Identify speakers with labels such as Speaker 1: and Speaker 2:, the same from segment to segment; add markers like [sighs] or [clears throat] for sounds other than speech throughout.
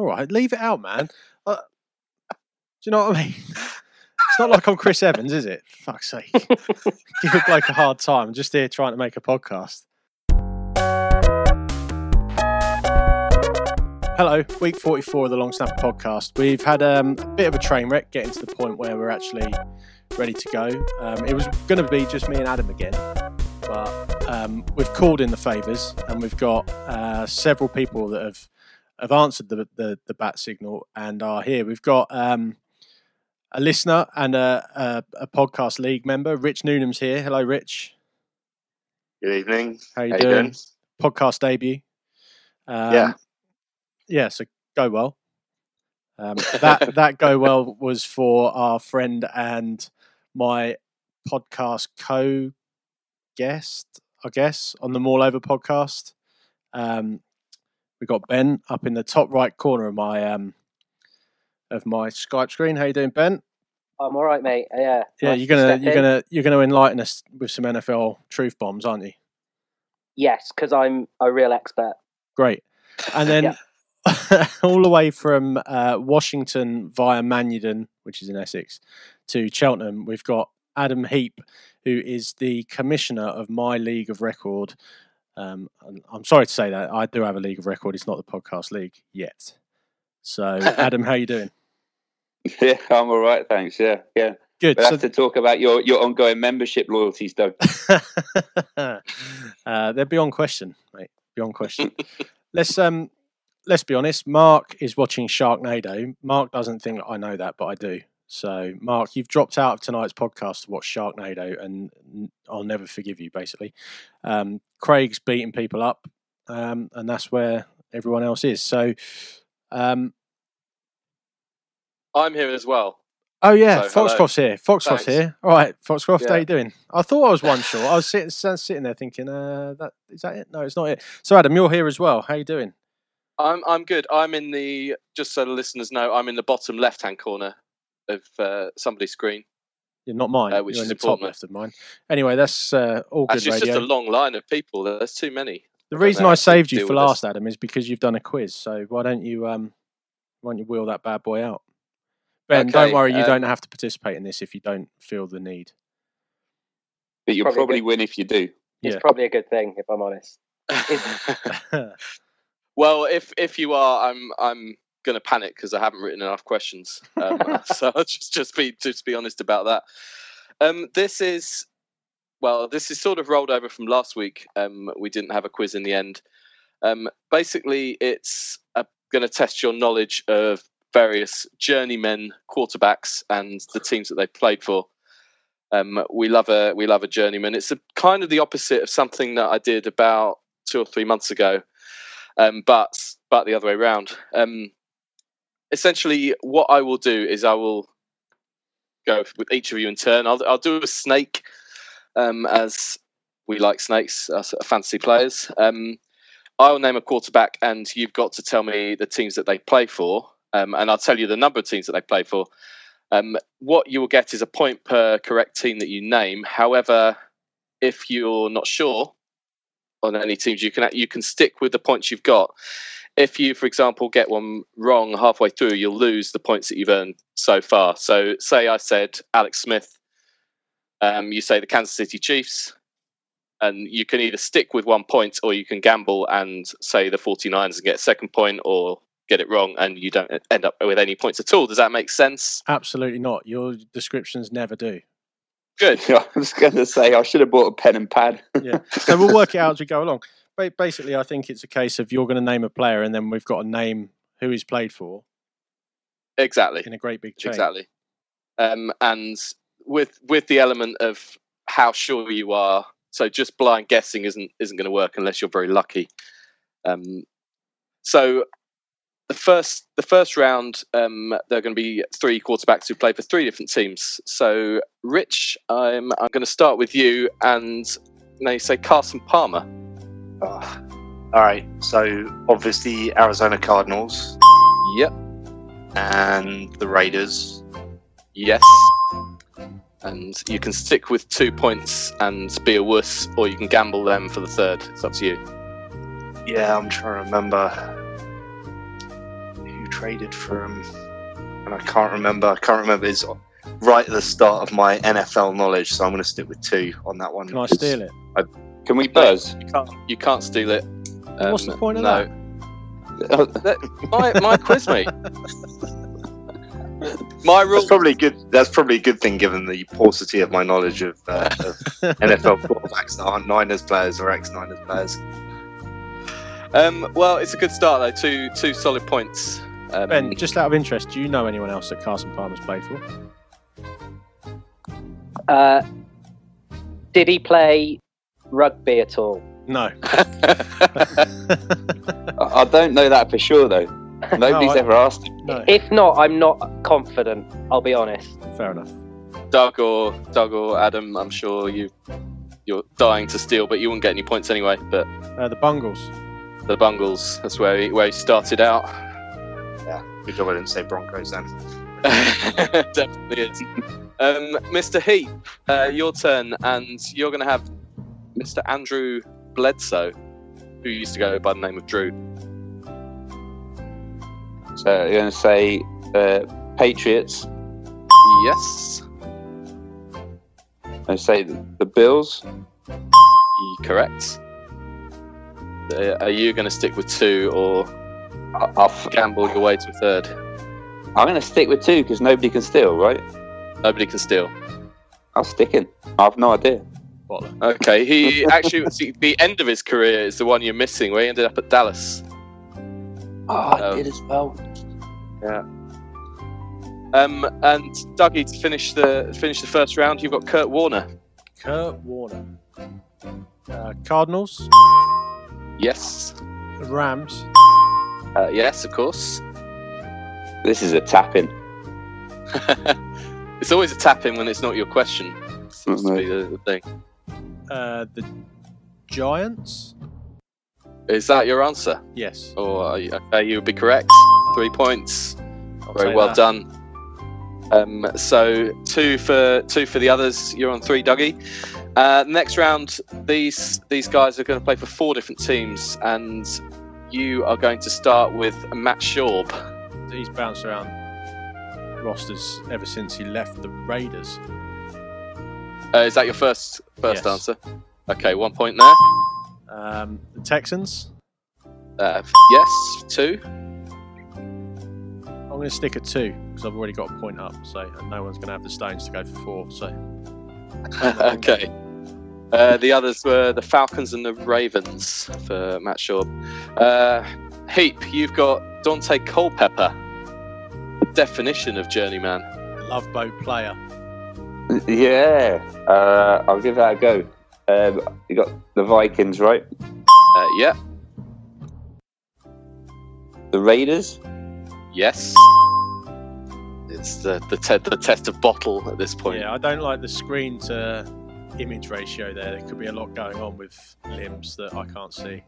Speaker 1: All right, leave it out, man. Uh, do you know what I mean? It's not like I'm Chris Evans, is it? Fuck's sake. [laughs] [laughs] Give a bloke a hard time. I'm just here trying to make a podcast. Hello, week 44 of the Long Snapper podcast. We've had um, a bit of a train wreck getting to the point where we're actually ready to go. Um, it was going to be just me and Adam again, but um, we've called in the favours and we've got uh, several people that have have answered the, the, the bat signal and are here. We've got um, a listener and a, a, a, podcast league member. Rich Noonan's here. Hello, Rich.
Speaker 2: Good evening.
Speaker 1: How you, How doing? doing? Podcast debut.
Speaker 2: Um, yeah.
Speaker 1: Yeah. So go well. Um, that [laughs] that go well was for our friend and my podcast co guest, I guess, on the Maul Over podcast. Um, we got Ben up in the top right corner of my um, of my Skype screen. How you doing, Ben?
Speaker 3: I'm all right, mate. Yeah.
Speaker 1: Yeah, nice you're gonna you're in. gonna you're gonna enlighten us with some NFL truth bombs, aren't you?
Speaker 3: Yes, because I'm a real expert.
Speaker 1: Great. And then [laughs] all the way from uh, Washington via Manuden, which is in Essex, to Cheltenham, we've got Adam Heap, who is the commissioner of my league of record um, I'm sorry to say that I do have a league of record. It's not the podcast league yet. So, [laughs] Adam, how are you doing?
Speaker 2: Yeah, I'm all right, thanks. Yeah, yeah.
Speaker 1: Good.
Speaker 2: We'll so, have to talk about your, your ongoing membership loyalties, Doug. [laughs]
Speaker 1: uh, they're beyond question, mate. Beyond question. [laughs] let's um, let's be honest. Mark is watching Sharknado. Mark doesn't think that I know that, but I do. So, Mark, you've dropped out of tonight's podcast to watch Sharknado, and I'll never forgive you, basically. Um, Craig's beating people up, um, and that's where everyone else is. So, um,
Speaker 4: I'm here as well.
Speaker 1: Oh yeah, so, Foxcroft's hello. here. Foxcroft's Thanks. here. All right, Foxcroft, yeah. how you doing? I thought I was one short. I was sitting [laughs] sitting there thinking, uh, that is that it? No, it's not it. So Adam, you're here as well. How you doing?
Speaker 4: I'm I'm good. I'm in the just so the listeners know, I'm in the bottom left hand corner of uh, somebody's screen.
Speaker 1: Yeah, not mine. Uh, which You're is in the top left of mine. Anyway, that's uh, all good
Speaker 4: Actually,
Speaker 1: radio.
Speaker 4: It's just a long line of people. There's too many.
Speaker 1: The I reason I saved you for last, this. Adam, is because you've done a quiz. So why don't you um, why don't you wheel that bad boy out? Ben, okay, don't worry, you um, don't have to participate in this if you don't feel the need.
Speaker 2: But you'll probably, probably win if you do.
Speaker 3: It's yeah. probably a good thing, if I'm honest. [laughs] [laughs]
Speaker 4: well, if if you are, I'm I'm going to panic because I haven't written enough questions. Um, [laughs] so I'll just just be just be honest about that. Um, this is well, this is sort of rolled over from last week. Um, we didn't have a quiz in the end. Um, basically, it's going to test your knowledge of various journeymen quarterbacks and the teams that they've played for. Um, we love a we love a journeyman. It's a, kind of the opposite of something that I did about two or three months ago, um, but but the other way around. Um, essentially, what I will do is I will go with each of you in turn. I'll, I'll do a snake, um, as we like snakes, as fantasy players. Um, I will name a quarterback, and you've got to tell me the teams that they play for, um, and I'll tell you the number of teams that they play for. Um, what you will get is a point per correct team that you name. However, if you're not sure on any teams, you can you can stick with the points you've got if you, for example, get one wrong halfway through, you'll lose the points that you've earned so far. So, say I said Alex Smith, um, you say the Kansas City Chiefs, and you can either stick with one point or you can gamble and say the 49ers and get a second point or get it wrong and you don't end up with any points at all. Does that make sense?
Speaker 1: Absolutely not. Your descriptions never do.
Speaker 4: Good. [laughs]
Speaker 2: I was going to say I should have bought a pen and pad.
Speaker 1: yeah. So we'll work it out as we go along [laughs] basically, I think it's a case of you're going to name a player, and then we've got to name who he's played for.
Speaker 4: Exactly.
Speaker 1: In a great big chain.
Speaker 4: Exactly. Um, and with with the element of how sure you are, so just blind guessing isn't isn't going to work unless you're very lucky. Um, so the first the first round, um, there are going to be three quarterbacks who play for three different teams. So, Rich, I'm I'm going to start with you, and now you say Carson Palmer.
Speaker 5: Oh. All right. So obviously Arizona Cardinals.
Speaker 4: Yep.
Speaker 5: And the Raiders.
Speaker 4: Yes. And you can stick with two points and be a wuss, or you can gamble them for the third. It's up to you.
Speaker 5: Yeah, I'm trying to remember who traded for him, and I can't remember. I can't remember. It's right at the start of my NFL knowledge, so I'm going to stick with two on that one.
Speaker 1: Can I
Speaker 5: because-
Speaker 1: steal it?
Speaker 2: Can we buzz?
Speaker 4: You can't. You can't steal it.
Speaker 1: What's
Speaker 4: Um,
Speaker 1: the point of
Speaker 4: no. [laughs]
Speaker 1: that?
Speaker 4: My my quiz mate. My rule.
Speaker 5: That's probably good. That's probably a good thing given the paucity of my knowledge of, uh, of [laughs] NFL quarterbacks that aren't Niners players or ex-Niners players.
Speaker 4: Um, well, it's a good start though. Two two solid points. Um,
Speaker 1: Ben, just out of interest, do you know anyone else that Carson Palmer's played for?
Speaker 3: Uh, did he play rugby at all?
Speaker 1: No.
Speaker 2: I [laughs] [laughs] I don't know that for sure though. Nobody's
Speaker 1: No, I-
Speaker 2: ever asked him.
Speaker 1: No.
Speaker 3: If not, I'm not confident. I'll be honest.
Speaker 1: Fair enough.
Speaker 4: Doug or Doug or Adam, I'm sure you you're dying to steal, but you wouldn't get any points anyway. But
Speaker 1: Uh, the Bungles.
Speaker 4: the Bungles, that's where he, where he started out.
Speaker 5: Yeah, good job I didn't say Broncos then. [laughs]
Speaker 4: Definitely is. Um, Mr. Heap, uh, your turn, and you're going to have Mr. Andrew Bledsoe, who used to go by the name of Drew.
Speaker 2: So you're going to say uh, Patriots.
Speaker 4: Yes,
Speaker 2: I say the, the Bills.
Speaker 4: correct. Uh, are you going to stick with two or
Speaker 2: I'll
Speaker 4: gamble your way to a third?
Speaker 2: I'm going to stick with two because nobody can steal, right?
Speaker 4: Nobody can steal.
Speaker 2: I'll stick in. I have no idea.
Speaker 1: Bottler.
Speaker 4: Okay, he actually see, the end of his career is the one you're missing, where he ended up at Dallas.
Speaker 2: Oh, I
Speaker 4: Um,
Speaker 2: did as well. Yeah.
Speaker 4: Um, and Dougie, to finish the finish the first round, you've got Kurt Warner.
Speaker 1: Kurt Warner. Uh, Cardinals.
Speaker 4: Yes,
Speaker 1: Rams.
Speaker 4: uh, yes, of course.
Speaker 2: This is a tap in. [laughs]
Speaker 4: it's always a tap in when it's not your question. Seems to be the, the thing.
Speaker 1: Uh, the Giants.
Speaker 4: Is that your answer?
Speaker 1: Yes.
Speaker 4: Or are you, okay, you would be correct. Three points.
Speaker 1: I'll
Speaker 4: Very well
Speaker 1: that.
Speaker 4: done. Um, so two for two for the others. You're on three, Dougie. Uh, next round, these these guys are going to play for four different teams, and you are going to start with Matt Schaub.
Speaker 1: He's bounced around rosters ever since he left the Raiders.
Speaker 4: Uh, is that your first first
Speaker 1: Yes.
Speaker 4: answer? Okay, one point there.
Speaker 1: Um, the Texans.
Speaker 4: Uh, yes, two.
Speaker 1: I'm going to stick at two because I've already got a point up. So no one's going to have the stones to go for four. So [laughs]
Speaker 4: okay. Uh, the others were the Falcons and the Ravens for Matt Schaub. Uh, Heap, you've got Daunte Culpepper. The definition of journeyman.
Speaker 1: love boat player.
Speaker 2: Yeah, uh, I'll give that a go. Um, you got the Vikings, right?
Speaker 4: Uh, yeah,
Speaker 2: The Raiders.
Speaker 4: yes. It's the the, te- the test of bottle at this point.
Speaker 1: Yeah, I don't like the screen to image ratio there. There could be a lot going on with limbs that I can't see.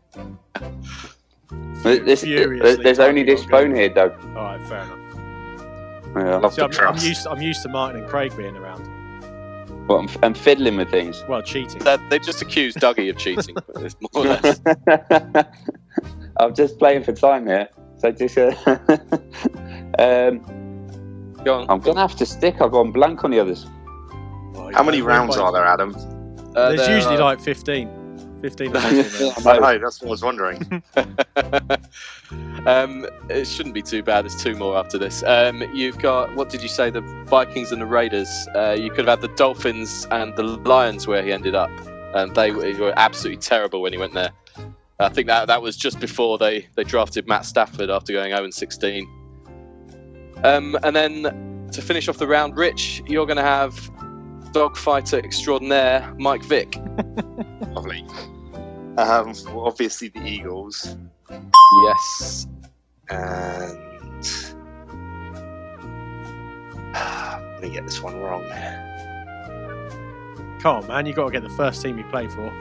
Speaker 2: This, there's only this phone
Speaker 1: Google.
Speaker 2: here, Doug.
Speaker 1: All right, fair enough.
Speaker 2: Yeah.
Speaker 5: Love
Speaker 1: See,
Speaker 5: the
Speaker 1: I'm, I'm
Speaker 5: trust.
Speaker 1: used. I'm used to Martin and Craig being around.
Speaker 2: Well, I'm, I'm fiddling with things.
Speaker 1: Well, cheating.
Speaker 4: That- they just accused Dougie of cheating. but it's more or less. [laughs]
Speaker 2: I'm just playing for time here. So just, uh, [laughs] um,
Speaker 4: Go on.
Speaker 2: I'm gonna have to stick. I've gone blank on the others.
Speaker 1: You
Speaker 5: How many rounds
Speaker 1: by-
Speaker 5: are there, Adam?
Speaker 4: Uh,
Speaker 1: There's
Speaker 4: there
Speaker 1: usually
Speaker 4: are-
Speaker 1: like 15. 15 or
Speaker 2: Yeah.
Speaker 1: 16 rounds.
Speaker 5: I know, that's what I was wondering. [laughs] [laughs]
Speaker 4: um, it shouldn't be too bad. There's two more after this. Um, you've got what did you say? The Vikings and the Raiders. Uh, you could have had the Dolphins and the Lions where he ended up, and they were, were absolutely terrible when he went there. I think that that was just before they, they drafted Matt Stafford after going 0 16. Um, and then to finish off the round, Rich, you're going to have dogfighter extraordinaire Mike Vick. [laughs]
Speaker 5: Lovely. Um, well, obviously the Eagles
Speaker 4: Yes.
Speaker 5: and I'm gonna get this one wrong.
Speaker 1: Come on, man. you got to get the first team you play for.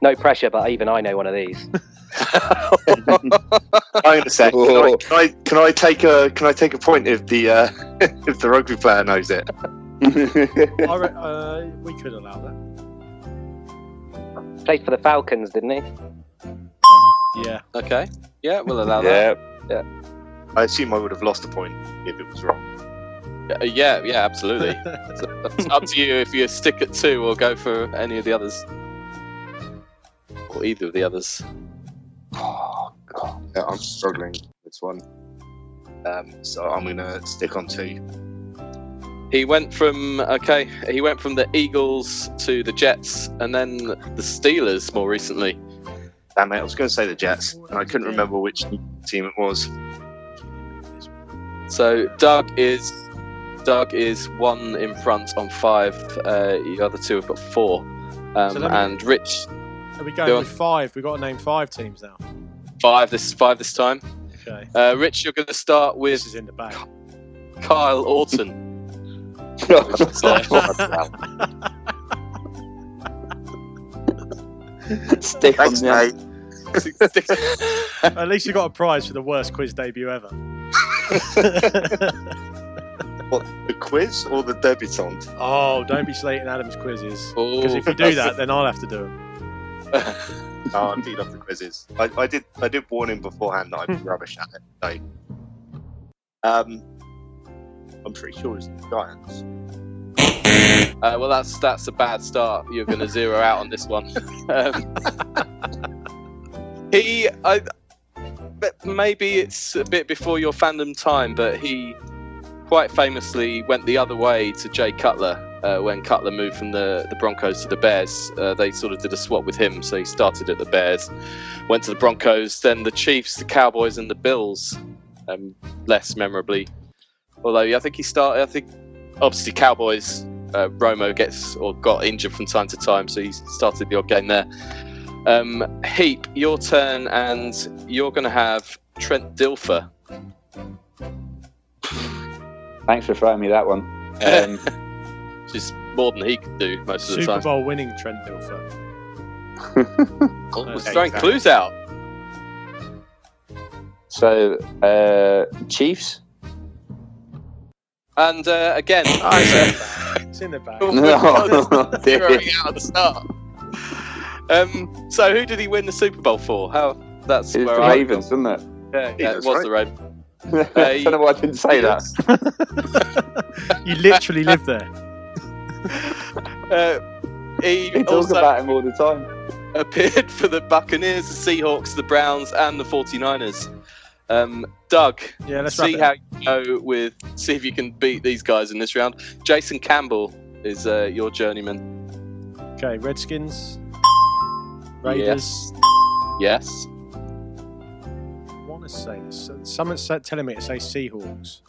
Speaker 3: No pressure, but even I know one of these. [laughs] [laughs]
Speaker 5: I'm gonna say, can I, can I can I take a can I take a point if the uh, [laughs] if the rugby player knows it? [laughs]
Speaker 1: I re- uh, we could allow that.
Speaker 3: Played for the Falcons, didn't he?
Speaker 1: Yeah.
Speaker 4: Okay. Yeah, we'll allow that.
Speaker 5: Yeah. I assume I would have lost a point if it was wrong.
Speaker 4: Uh, Yeah, yeah, absolutely. [laughs] it's up to you if you stick at two or go for any of the others. Or either of the others.
Speaker 5: Oh god, yeah, I'm struggling with this one. Um, so I'm gonna stick on two.
Speaker 4: He went from okay, he went from the Eagles to the Jets and then the Steelers more recently.
Speaker 5: Damn it, I was going to say the Jets, and I couldn't remember which team it was.
Speaker 4: So Doug is Doug is one in front on five. Uh, the other two have got four. Um,
Speaker 1: So
Speaker 4: and Rich
Speaker 1: Are we
Speaker 4: Go
Speaker 1: going
Speaker 4: on.
Speaker 1: with five? We've got to name five teams now.
Speaker 4: Five. This five this time.
Speaker 1: Okay.
Speaker 4: Uh, Rich, you're going to start with.
Speaker 1: This
Speaker 4: with
Speaker 1: is in the bag.
Speaker 4: Kyle Orton. [laughs]
Speaker 2: Stick on
Speaker 5: Thanks,
Speaker 2: the
Speaker 5: mate.
Speaker 1: At least you got a prize for the worst quiz debut ever. [laughs]
Speaker 5: What, the quiz or the debutante?
Speaker 1: oh, don't be slating Adam's quizzes.
Speaker 4: Oh,
Speaker 1: Because if you do that, then I'll have to do them. [laughs]
Speaker 5: Oh, I do love the quizzes. I, I did I did warn him beforehand that I'd be [laughs] rubbish at it. So, um, I'm pretty sure it's the Giants.
Speaker 4: Uh, well, that's that's a bad start. You're going to zero out on this one. [laughs] um, [laughs] he, I, maybe it's a bit before your fandom time, but he quite famously went the other way to Jay Cutler uh, when Cutler moved from the, the Broncos to the Bears. Uh, they sort of did a swap with him, so he started at the Bears, went to the Broncos, then the Chiefs, the Cowboys, and the Bills. Um, less memorably, although I think he started. I think obviously Cowboys uh, Romo gets or got injured from time to time, so he started the odd game there. Um, Heap, your turn, and you're going to have Trent Dilfer.
Speaker 2: Thanks for throwing me that one. [laughs] Um,
Speaker 4: which is more than he can do most of the
Speaker 1: Super
Speaker 4: time.
Speaker 1: Bowl winning Trent Dilfer. [laughs]
Speaker 4: Oh,
Speaker 1: Okay,
Speaker 4: throwing
Speaker 5: exactly.
Speaker 4: clues out.
Speaker 2: so, uh, Chiefs?
Speaker 4: And uh, again,
Speaker 1: It's in the bag.
Speaker 4: Oh, [laughs]
Speaker 2: No.
Speaker 4: throwing [laughs] out at the start. Um, so who did he win the Super Bowl for? How? That's
Speaker 2: It's
Speaker 4: where
Speaker 2: the
Speaker 4: I
Speaker 2: Ravens, isn't it?
Speaker 4: Yeah, yeah, it was
Speaker 5: right?
Speaker 4: the Ravens.
Speaker 2: I don't know why I didn't say that.
Speaker 1: you literally live there.
Speaker 4: Uh, he
Speaker 2: We talk about him all the time.
Speaker 4: appeared for the Buccaneers, the Seahawks, the Browns, and the 49ers. Um, Doug,
Speaker 1: Yeah, let's
Speaker 4: see how you go with. See if you can beat these guys in this round. Jason Campbell is uh, your journeyman.
Speaker 1: Okay, Redskins, Raiders.
Speaker 4: Yes.
Speaker 1: I want to say this. Someone's telling me to say Seahawks.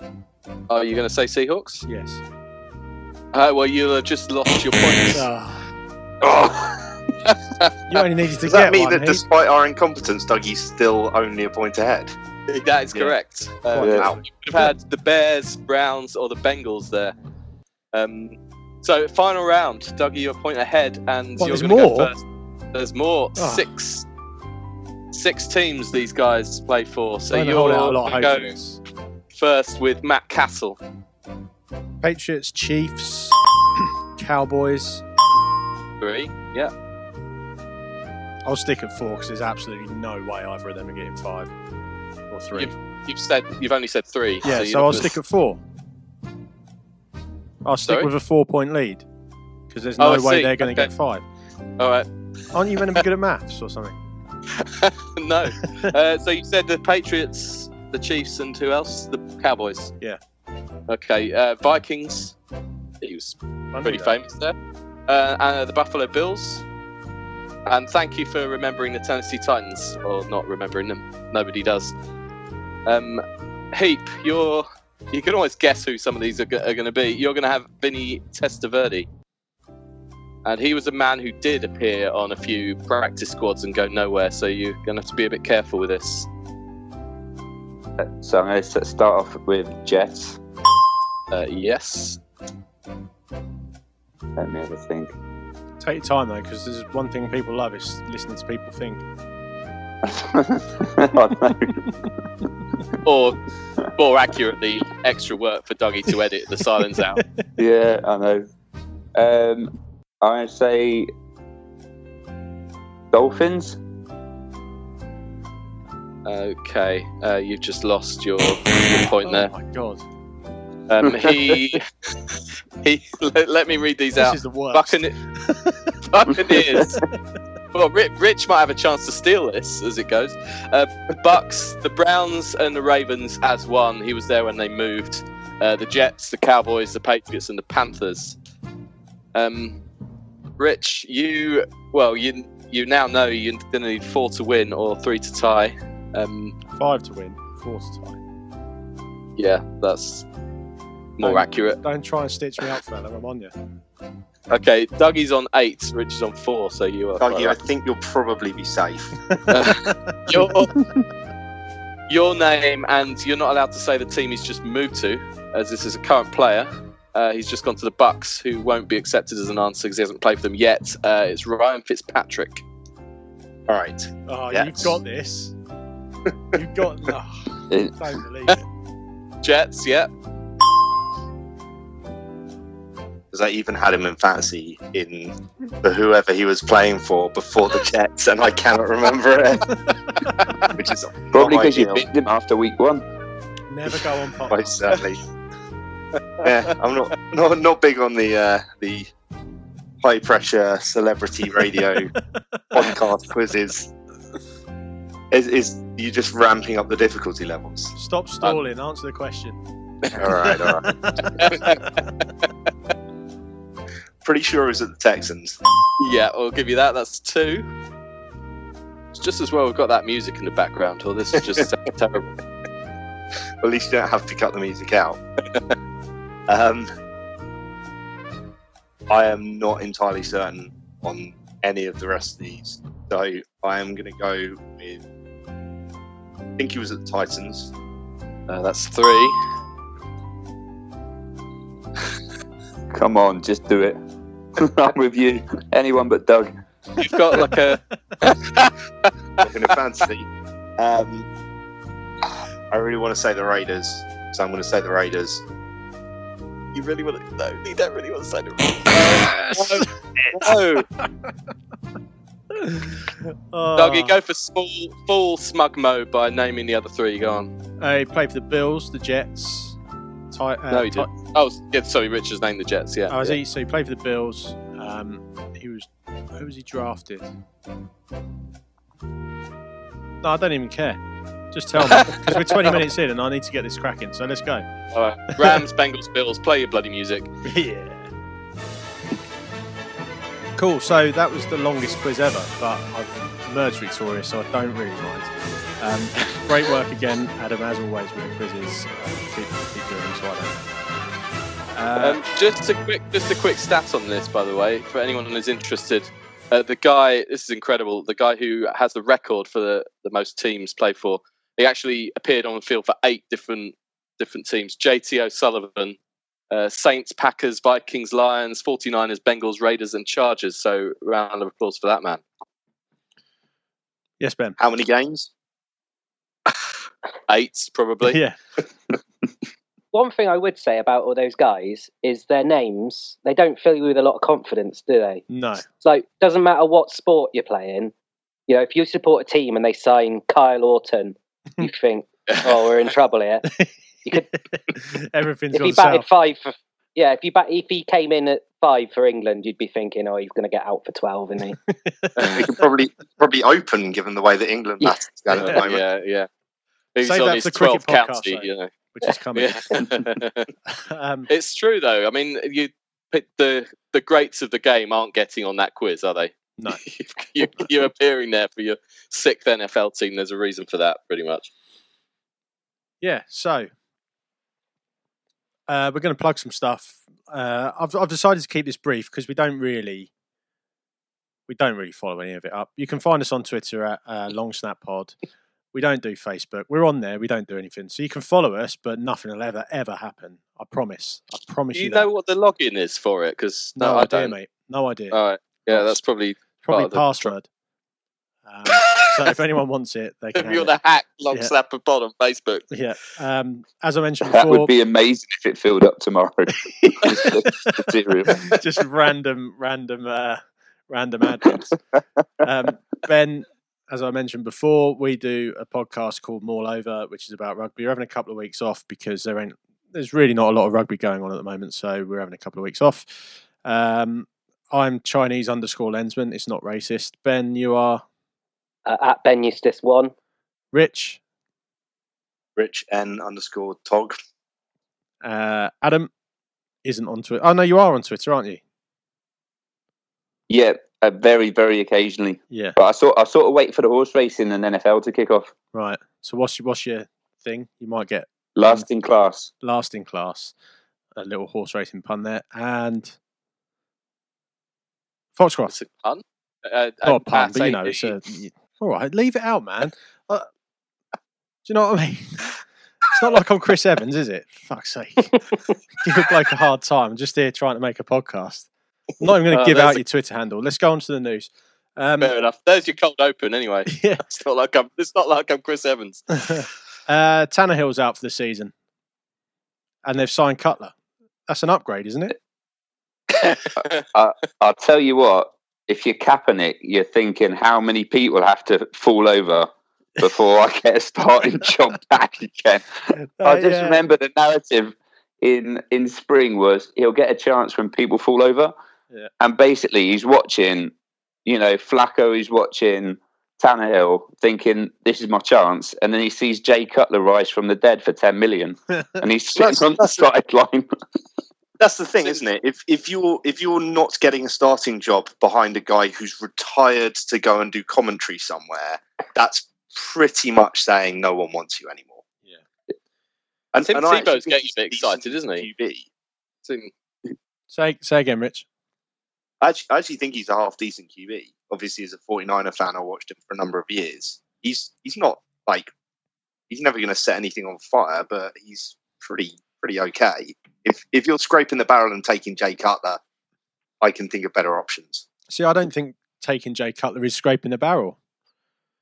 Speaker 4: Are you going to say Seahawks?
Speaker 1: Yes.
Speaker 4: Uh, well, you'll have just lost your points. [laughs]
Speaker 1: Ah,
Speaker 5: Oh, [laughs]
Speaker 1: you only needed to
Speaker 5: does
Speaker 1: get
Speaker 5: that mean
Speaker 1: one.
Speaker 5: that
Speaker 1: Heath.
Speaker 5: despite our incompetence, Dougie's still only a point ahead?
Speaker 4: that is
Speaker 1: Yeah.
Speaker 4: correct. Uh,
Speaker 1: Quite
Speaker 2: Yeah.
Speaker 4: You would have had the Bears, Browns, or the Bengals there. Um, so final round, Dougie, you're a point ahead, and
Speaker 1: What,
Speaker 4: you're
Speaker 1: there's
Speaker 4: going to go
Speaker 1: more?
Speaker 4: first. There's more.
Speaker 1: Ah.
Speaker 4: Six, six teams these guys play for. So you're
Speaker 1: gonna hold out a lot of
Speaker 4: going
Speaker 1: hope
Speaker 4: to
Speaker 1: for
Speaker 4: go first with Matt Cassel.
Speaker 1: Patriots, Chiefs, [clears throat] Cowboys.
Speaker 4: Three. Yeah.
Speaker 1: I'll stick at four because there's absolutely no way either of them are getting five or three.
Speaker 4: You've said you've only said three.
Speaker 1: yeah,
Speaker 4: you're
Speaker 1: so I'll
Speaker 4: gonna-
Speaker 1: stick at four. I'll stick
Speaker 4: Sorry?
Speaker 1: with a four-point lead because there's
Speaker 4: Oh,
Speaker 1: no
Speaker 4: I
Speaker 1: way they're going to
Speaker 4: Okay.
Speaker 1: get five.
Speaker 4: All right.
Speaker 1: Aren't you meant to be good at [laughs] maths or something? [laughs]
Speaker 4: no. Uh, so you said the Patriots, the Chiefs, and who else? The Cowboys.
Speaker 1: Yeah.
Speaker 4: Okay. Uh, Vikings. He was pretty famous there. Uh, and the Buffalo Bills. And thank you for remembering the Tennessee Titans, or not remembering them. Nobody does. Um, Heap, you're you can always guess who some of these are, go- are going to be. You're going to have Vinny Testaverde. And he was a man who did appear on a few practice squads and go nowhere, so you're going to have to be a bit careful with this.
Speaker 2: So I'm going to start off with Jets.
Speaker 4: Uh, yes.
Speaker 2: Let me have a think.
Speaker 1: Take your time though, because there's one thing people love is listening to people think. [laughs]
Speaker 2: I.
Speaker 4: Or, more accurately, extra work for Dougie to edit the silence out. [laughs]
Speaker 2: Yeah, I know. Um, I'm going to say Dolphins.
Speaker 4: Okay, uh, you've just lost your, your point
Speaker 1: Oh
Speaker 4: there.
Speaker 1: my god,
Speaker 4: Um, [laughs] he he. Let, let me read these
Speaker 1: this
Speaker 4: out.
Speaker 1: is the worst.
Speaker 4: Buccane- Buccaneers. well, Rich, Rich might have a chance to steal this as it goes. Uh, Bucks, the Browns, and the Ravens as one. He was there when they moved. Uh, the Jets, the Cowboys, the Patriots, and the Panthers. Um, Rich, you well, you you now know you're going to need four to win or three to tie. Um,
Speaker 1: Five to win, four to tie.
Speaker 4: yeah, that's more accurate.
Speaker 1: Don't try and stitch me up, fella. I'm on you.
Speaker 4: Okay, Dougie's on eight, Rich is on four, so you are.
Speaker 5: Dougie, I think you'll probably be safe. [laughs] [laughs]
Speaker 4: your, your name, and you're not allowed to say the team he's just moved to, as this is a current player. Uh, he's just gone to the Bucks, who won't be accepted as an answer because he hasn't played for them yet. Uh, it's Ryan Fitzpatrick.
Speaker 5: All right.
Speaker 1: Oh,
Speaker 5: Yes. [laughs]
Speaker 1: you've got this. You've got. Oh, don't believe it.
Speaker 4: Jets, yeah.
Speaker 5: Because I even had him in fantasy in for whoever he was playing for before the Jets, and I cannot remember it. [laughs] Which is
Speaker 6: Probably because you
Speaker 5: ideal.
Speaker 6: picked him after week one.
Speaker 1: Never go on pop.
Speaker 5: Most certainly. yeah, I'm not not not big on the uh, the high pressure celebrity radio [laughs] podcast quizzes. Is, is you just ramping up the difficulty levels?
Speaker 1: Stop stalling. Answer the question.
Speaker 5: All right, all right. [laughs] Pretty sure it was at the Texans.
Speaker 4: Yeah, I'll give you that. That's two. It's just as well we've got that music in the background, or this is just [laughs] terrible.
Speaker 5: At least you don't have to cut the music out. [laughs] um, I am not entirely certain on any of the rest of these, so I am going to go with. I think he was at the Titans.
Speaker 4: Uh, that's three. [laughs]
Speaker 6: Come on, just do it. [laughs] I'm with you. Anyone but Doug.
Speaker 4: You've got like a.
Speaker 5: Looking at fantasy. Um, I really want to say the Raiders, so I'm going to say the Raiders.
Speaker 4: You really want to? No, you don't really want to say the. Raiders. no.
Speaker 1: Oh. [laughs]
Speaker 4: Dougie, go for full, full smug mode by naming the other three. Go on.
Speaker 1: He played for the Bills, the Jets. Ti- uh,
Speaker 4: No, he
Speaker 1: Ti-
Speaker 4: Oh, yeah, sorry, Richard's named the Jets. Yeah.
Speaker 1: Oh,
Speaker 4: yeah.
Speaker 1: he? So he played for the Bills. Um, he was. Who was he drafted? No, I don't even care. Just tell me because we're 20 [laughs] minutes in and I need to get this cracking. So let's go.
Speaker 4: All right. Rams, Bengals, Bills. Play your bloody music. [laughs]
Speaker 1: Yeah. Cool. So that was the longest quiz ever, but I've emerged victorious, so I don't really mind. Um, [laughs] great work again, Adam, as always with the quizzes. Uh, keep, keep doing them, so I don't. Uh,
Speaker 4: Um, just a quick, just a quick stat on this, by the way, for anyone who's interested. Uh, the guy, this is incredible. The guy who has the record for the, the most teams played for, he actually appeared on the field for eight different different teams. JT O'Sullivan, uh, Saints, Packers, Vikings, Lions, 49ers, Bengals, Raiders, and Chargers. So, round of applause for that man.
Speaker 1: yes, Ben.
Speaker 5: How many games?
Speaker 4: Eight, probably. [laughs]
Speaker 1: Yeah. [laughs]
Speaker 3: One thing I would say about all those guys is their names, they don't fill you with a lot of confidence, do they?
Speaker 1: No.
Speaker 3: It's like, doesn't matter what sport you're playing. You know, if you support a team and they sign Kyle Orton, [laughs] you think, oh, we're in trouble here. You could,
Speaker 1: Everything's
Speaker 3: if he batted
Speaker 1: south.
Speaker 3: five for, yeah, if you bat, if he came in at five for England, you'd be thinking, oh, he's going to get out for twelve, isn't he?
Speaker 5: We could probably probably open given the way that England
Speaker 3: Yeah.
Speaker 5: batters going at the moment.
Speaker 4: yeah, yeah. He's
Speaker 1: Save
Speaker 4: on
Speaker 1: that
Speaker 4: his
Speaker 1: for the cricket podcast,
Speaker 4: county,
Speaker 1: though.
Speaker 4: you know.
Speaker 1: Which is coming. [laughs] [laughs] Um,
Speaker 4: It's true though. I mean, you the the greats of the game aren't getting on that quiz, are they?
Speaker 1: No. [laughs]
Speaker 4: you, you're appearing there for your sixth NFL team. There's a reason for that, pretty much.
Speaker 1: yeah. So uh, we're going to plug some stuff. Uh, I've, I've decided to keep this brief because we don't really we don't really follow any of it up. You can find us on Twitter at uh, Long Snap Pod. We don't do Facebook. We're on there. We don't do anything. So you can follow us, but nothing will ever ever happen. I promise. I promise you.
Speaker 4: Do
Speaker 1: you.
Speaker 4: you
Speaker 1: that.
Speaker 4: know what the login is for it? Because
Speaker 1: no,
Speaker 4: no, I
Speaker 1: idea,
Speaker 4: don't.
Speaker 1: mate. No idea.
Speaker 4: All right. Yeah, that's probably.
Speaker 1: Probably
Speaker 4: part of the
Speaker 1: password. Um, so if anyone wants it, they [laughs] can.
Speaker 4: If you're the hack log
Speaker 1: Yeah.
Speaker 4: snapper pod on Facebook.
Speaker 1: Yeah. Um, as I mentioned
Speaker 6: That
Speaker 1: before,
Speaker 6: would be amazing if it filled up tomorrow. [laughs]
Speaker 1: Just random, random, uh, random admins. Um, ben as I mentioned before, we do a podcast called Maul Over, which is about rugby. We're having a couple of weeks off because there ain't there's really not a lot of rugby going on at the moment, so we're having a couple of weeks off. Um, I'm Chinese underscore lensman. It's not racist. Ben, you are
Speaker 3: Uh, at Ben Eustace one.
Speaker 1: Rich.
Speaker 5: Rich N underscore Tog.
Speaker 1: Uh, Adam isn't on Twitter. Oh no, you are on Twitter, aren't you?
Speaker 6: Yeah, uh, very, very occasionally.
Speaker 1: Yeah.
Speaker 6: But I sort, I sort of wait for the horse racing and NFL to kick off.
Speaker 1: Right. So what's your, what's your thing? You might get
Speaker 6: Last in class.
Speaker 1: last in class. A little horse racing pun there, and Foxcroft.
Speaker 4: It's a pun. Uh,
Speaker 1: Not a
Speaker 4: uh,
Speaker 1: pun, but you know, it's a. All right, leave it out, man. [laughs] Uh, do you know what I mean? [laughs] It's not like I'm Chris Evans, is it? Fuck's sake. [laughs] Give a bloke a hard time. I'm just here trying to make a podcast. I'm not even going to
Speaker 4: Oh,
Speaker 1: give out
Speaker 4: a-
Speaker 1: your Twitter handle. Let's go on to the news. Um,
Speaker 4: Fair enough. There's your cold open anyway. [laughs]
Speaker 1: yeah.
Speaker 4: It's not like I'm. It's not like I'm Chris Evans. [laughs]
Speaker 1: uh, Tannehill's out for the season, and they've signed Cutler. That's an upgrade, isn't it? [laughs]
Speaker 6: I'll tell you what, if you're capping it, you're thinking how many people have to fall over before I get a starting job back again. I
Speaker 1: Uh,
Speaker 6: just
Speaker 1: yeah.
Speaker 6: remember the narrative in in spring was he'll get a chance when people fall over,
Speaker 1: Yeah.
Speaker 6: and basically he's watching, you know, Flacco. is watching Tannehill, thinking this is my chance, and then he sees Jay Cutler rise from the dead for ten million, [laughs] and he's sitting on the sideline.
Speaker 5: That's the thing, isn't it? If if you're if you're not getting a starting job behind a guy who's retired to go and do commentary somewhere, that's pretty much saying no one wants you anymore.
Speaker 1: Yeah.
Speaker 5: And,
Speaker 4: Tim
Speaker 5: and I actually
Speaker 4: Tebow's getting a bit excited, isn't he?
Speaker 5: QB.
Speaker 4: Seem-
Speaker 1: say say again, Rich.
Speaker 5: I actually, I actually think he's a half decent QB. Obviously, as a 49er fan, I watched him for a number of years. He's he's not like he's never going to set anything on fire, but he's pretty pretty okay. If if you're scraping the barrel and taking Jay Cutler, I can think of better options.
Speaker 1: See, I don't think taking Jay Cutler is scraping the barrel.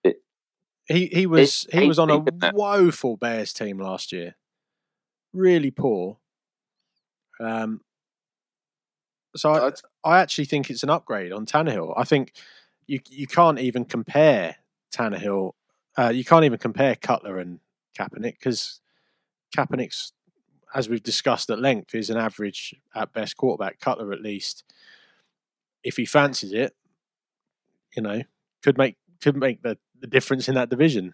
Speaker 6: It-
Speaker 1: he he was
Speaker 6: it's
Speaker 1: he was on a
Speaker 6: tasty, isn't it?
Speaker 1: woeful Bears team last year, really poor. Um, so I,
Speaker 4: I'd-
Speaker 1: actually think it's an upgrade on Tannehill. I think you you can't even compare Tannehill. Uh, you can't even compare Cutler and Kaepernick because Kaepernick's, as we've discussed at length, is an average at best quarterback. Cutler, at least, if he fancies it, you know, could make could make the, the difference in that division.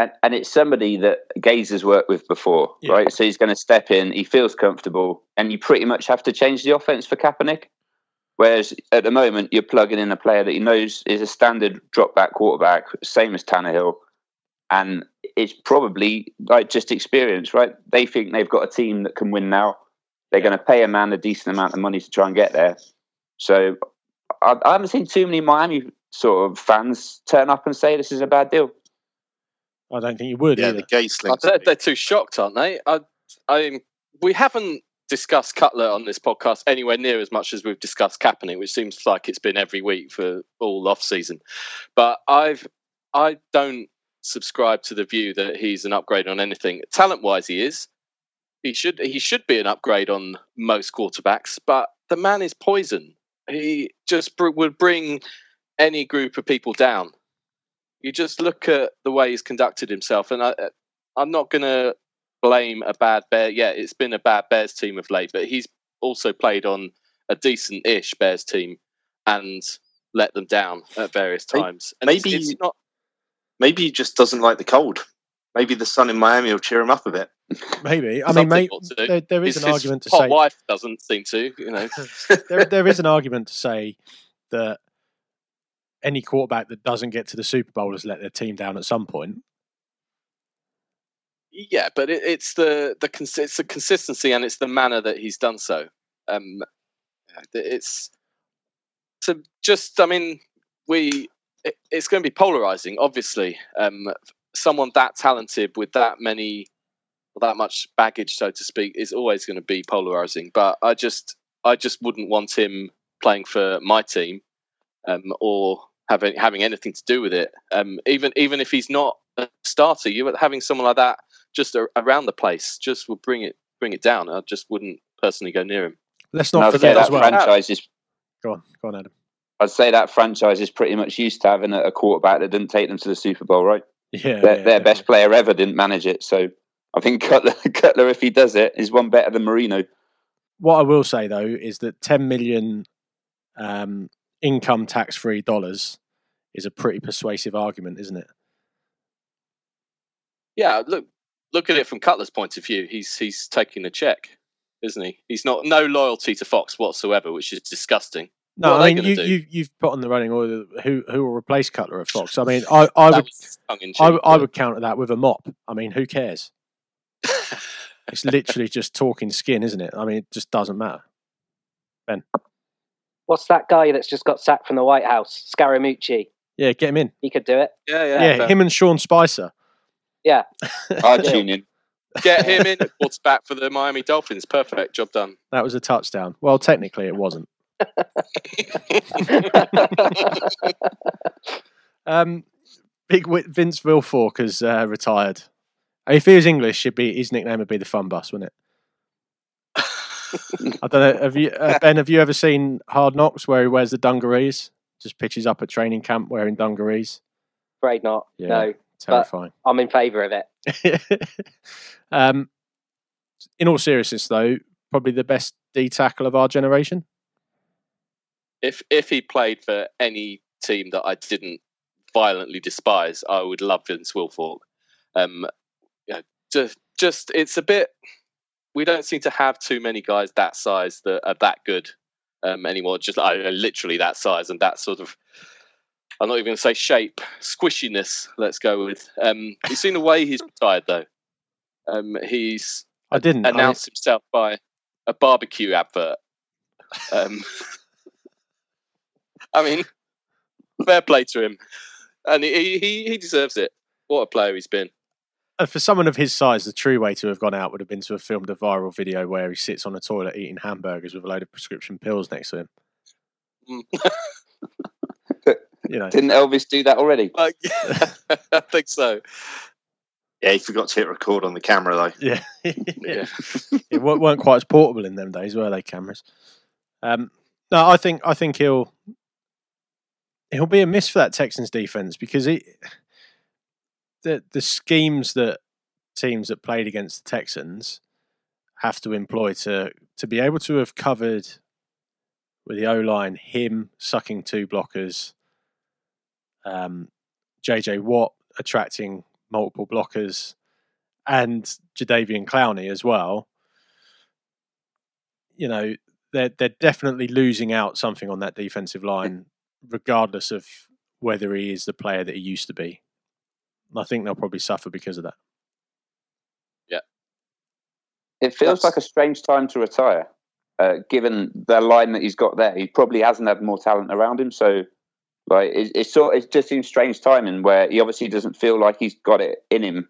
Speaker 6: And, and it's somebody that Gase has worked with before,
Speaker 1: Yeah.
Speaker 6: right? So he's going to step in, he feels comfortable, and you pretty much have to change the offense for Kaepernick. Whereas at the moment, you're plugging in a player that he knows is a standard drop back quarterback, same as Tannehill, and it's probably like just experience, right? They think they've got a team that can win now. They're going to pay a man a decent amount of money to try and get there. So I, I haven't seen too many Miami sort of fans turn up and say this is a bad deal.
Speaker 1: I don't think you would
Speaker 5: Yeah,
Speaker 1: either.
Speaker 5: the gay
Speaker 4: I
Speaker 5: slings.
Speaker 4: bet they're too shocked, aren't they? I, I, we haven't discussed Cutler on this podcast anywhere near as much as we've discussed Kaepernick, which seems like it's been every week for all off season. But I've, I don't subscribe to the view that he's an upgrade on anything. Talent wise, he is. He should he should be an upgrade on most quarterbacks, but the man is poison. He just br- would bring any group of people down. You just look at the way he's conducted himself, and I, uh, I'm not going to blame a bad bear. Yeah, it's been a bad Bears team of late, but he's also played on a decent-ish Bears team and let them down at various times. And
Speaker 5: maybe-
Speaker 4: it's not.
Speaker 5: Maybe he just doesn't like the cold. Maybe the sun in Miami will cheer him up a bit. [laughs]
Speaker 1: Maybe. I
Speaker 4: Some
Speaker 1: mean, may, there, there is
Speaker 4: his,
Speaker 1: an
Speaker 4: his
Speaker 1: argument to
Speaker 4: hot
Speaker 1: say
Speaker 4: wife doesn't seem to. You know, [laughs]
Speaker 1: there, there is an [laughs] argument to say that any quarterback that doesn't get to the Super Bowl has let their team down at some point.
Speaker 4: Yeah, but it, it's the the it's the consistency and it's the manner that he's done so. Um, it's to just I mean we it, it's going to be polarizing. Obviously, um, someone that talented with that many that much baggage, so to speak, is always going to be polarizing. But I just I just wouldn't want him playing for my team um, or having having anything to do with it. Um, even even if he's not a starter, you having someone like that just a, around the place just would bring it bring it down. I just wouldn't personally go near him.
Speaker 1: Let's not forget
Speaker 6: that
Speaker 1: as well.
Speaker 6: franchise is
Speaker 1: Go on, go on, Adam.
Speaker 6: I'd say that franchise is pretty much used to having a, a quarterback that didn't take them to the Super Bowl, right?
Speaker 1: Yeah,
Speaker 6: their,
Speaker 1: yeah,
Speaker 6: their best player ever didn't manage it. So I think Cutler, [laughs] Cutler, if he does it, is one better than Marino.
Speaker 1: What I will say though is that 10 million um, income tax free dollars is a pretty persuasive argument, isn't it?
Speaker 4: Yeah, look look at it from Cutler's point of view. He's he's taking a check, isn't he? He's not no loyalty to Fox whatsoever, which is disgusting.
Speaker 1: No, I mean you, you you've put on the running order who who will replace Cutler at Fox. I mean, [laughs] I, I would
Speaker 4: was tongue in
Speaker 1: I, would- I would counter that with a mop. I mean, who cares? [laughs] It's literally just talking skin, isn't it? I mean, it just doesn't matter.
Speaker 3: What's that guy that's just got sacked from the White House? Scaramucci.
Speaker 1: Yeah, get him in.
Speaker 3: He could do it.
Speaker 4: yeah, yeah,
Speaker 1: Yeah, him and Sean Spicer.
Speaker 3: Yeah. [laughs]
Speaker 6: I'd tune in.
Speaker 4: Get him in What's back for the Miami Dolphins. Perfect, job done.
Speaker 1: That was a touchdown. Well, technically, it wasn't. [laughs] Um, Big Vince Wilfork has uh, retired. If he was English, should be his nickname would be the Fun Bus, wouldn't it? I don't know. Have you, uh, Ben? Have you ever seen Hard Knocks where he wears the dungarees? Just pitches up at training camp wearing dungarees.
Speaker 3: Afraid not.
Speaker 1: Yeah.
Speaker 3: No,
Speaker 1: Terrifying.
Speaker 3: I'm in favour of it. [laughs]
Speaker 1: um, in all seriousness, though, probably the best D tackle of our generation.
Speaker 4: if if he played for any team that I didn't violently despise, I would love Vince Wilfork. Um, you know, just just it's a bit. We don't seem to have too many guys that size that are that good um, anymore. Just uh, literally that size and that sort of. I'm not even going to say shape, squishiness. Let's go with. Um, you've seen the way he's retired though. Um, he's
Speaker 1: I didn't. I
Speaker 4: announced himself by a barbecue advert. Um, [laughs] I mean, fair play to him, and he, he he deserves it. What a player he's been.
Speaker 1: Uh, for someone of his size, the true way to have gone out would have been to have filmed a viral video where he sits on a toilet eating hamburgers with a load of prescription pills next to him.
Speaker 4: Mm.
Speaker 1: You know,
Speaker 6: Didn't Elvis do that already? [laughs]
Speaker 4: Like, [laughs] I think so.
Speaker 5: Yeah, he forgot to hit record on the camera though.
Speaker 1: yeah, [laughs]
Speaker 4: Yeah.
Speaker 1: it weren't quite as portable in them days, were they? Cameras. Um, no, I think I think he'll he'll be a miss for that Texans defense because it the the schemes that teams that played against the Texans have to employ to to be able to have covered with the O line him sucking two blockers, um, JJ Watt attracting multiple blockers, and Jadeveon Clowney as well. You know, they're they're definitely losing out something on that defensive line, regardless of whether he is the player that he used to be. And I think they'll probably suffer because of that. Yeah.
Speaker 6: It feels
Speaker 4: That's-
Speaker 6: like a strange time to retire, uh, given the line that he's got there. He probably hasn't had more talent around him, so like it, it's sort. It just seems strange timing where he obviously doesn't feel like he's got it in him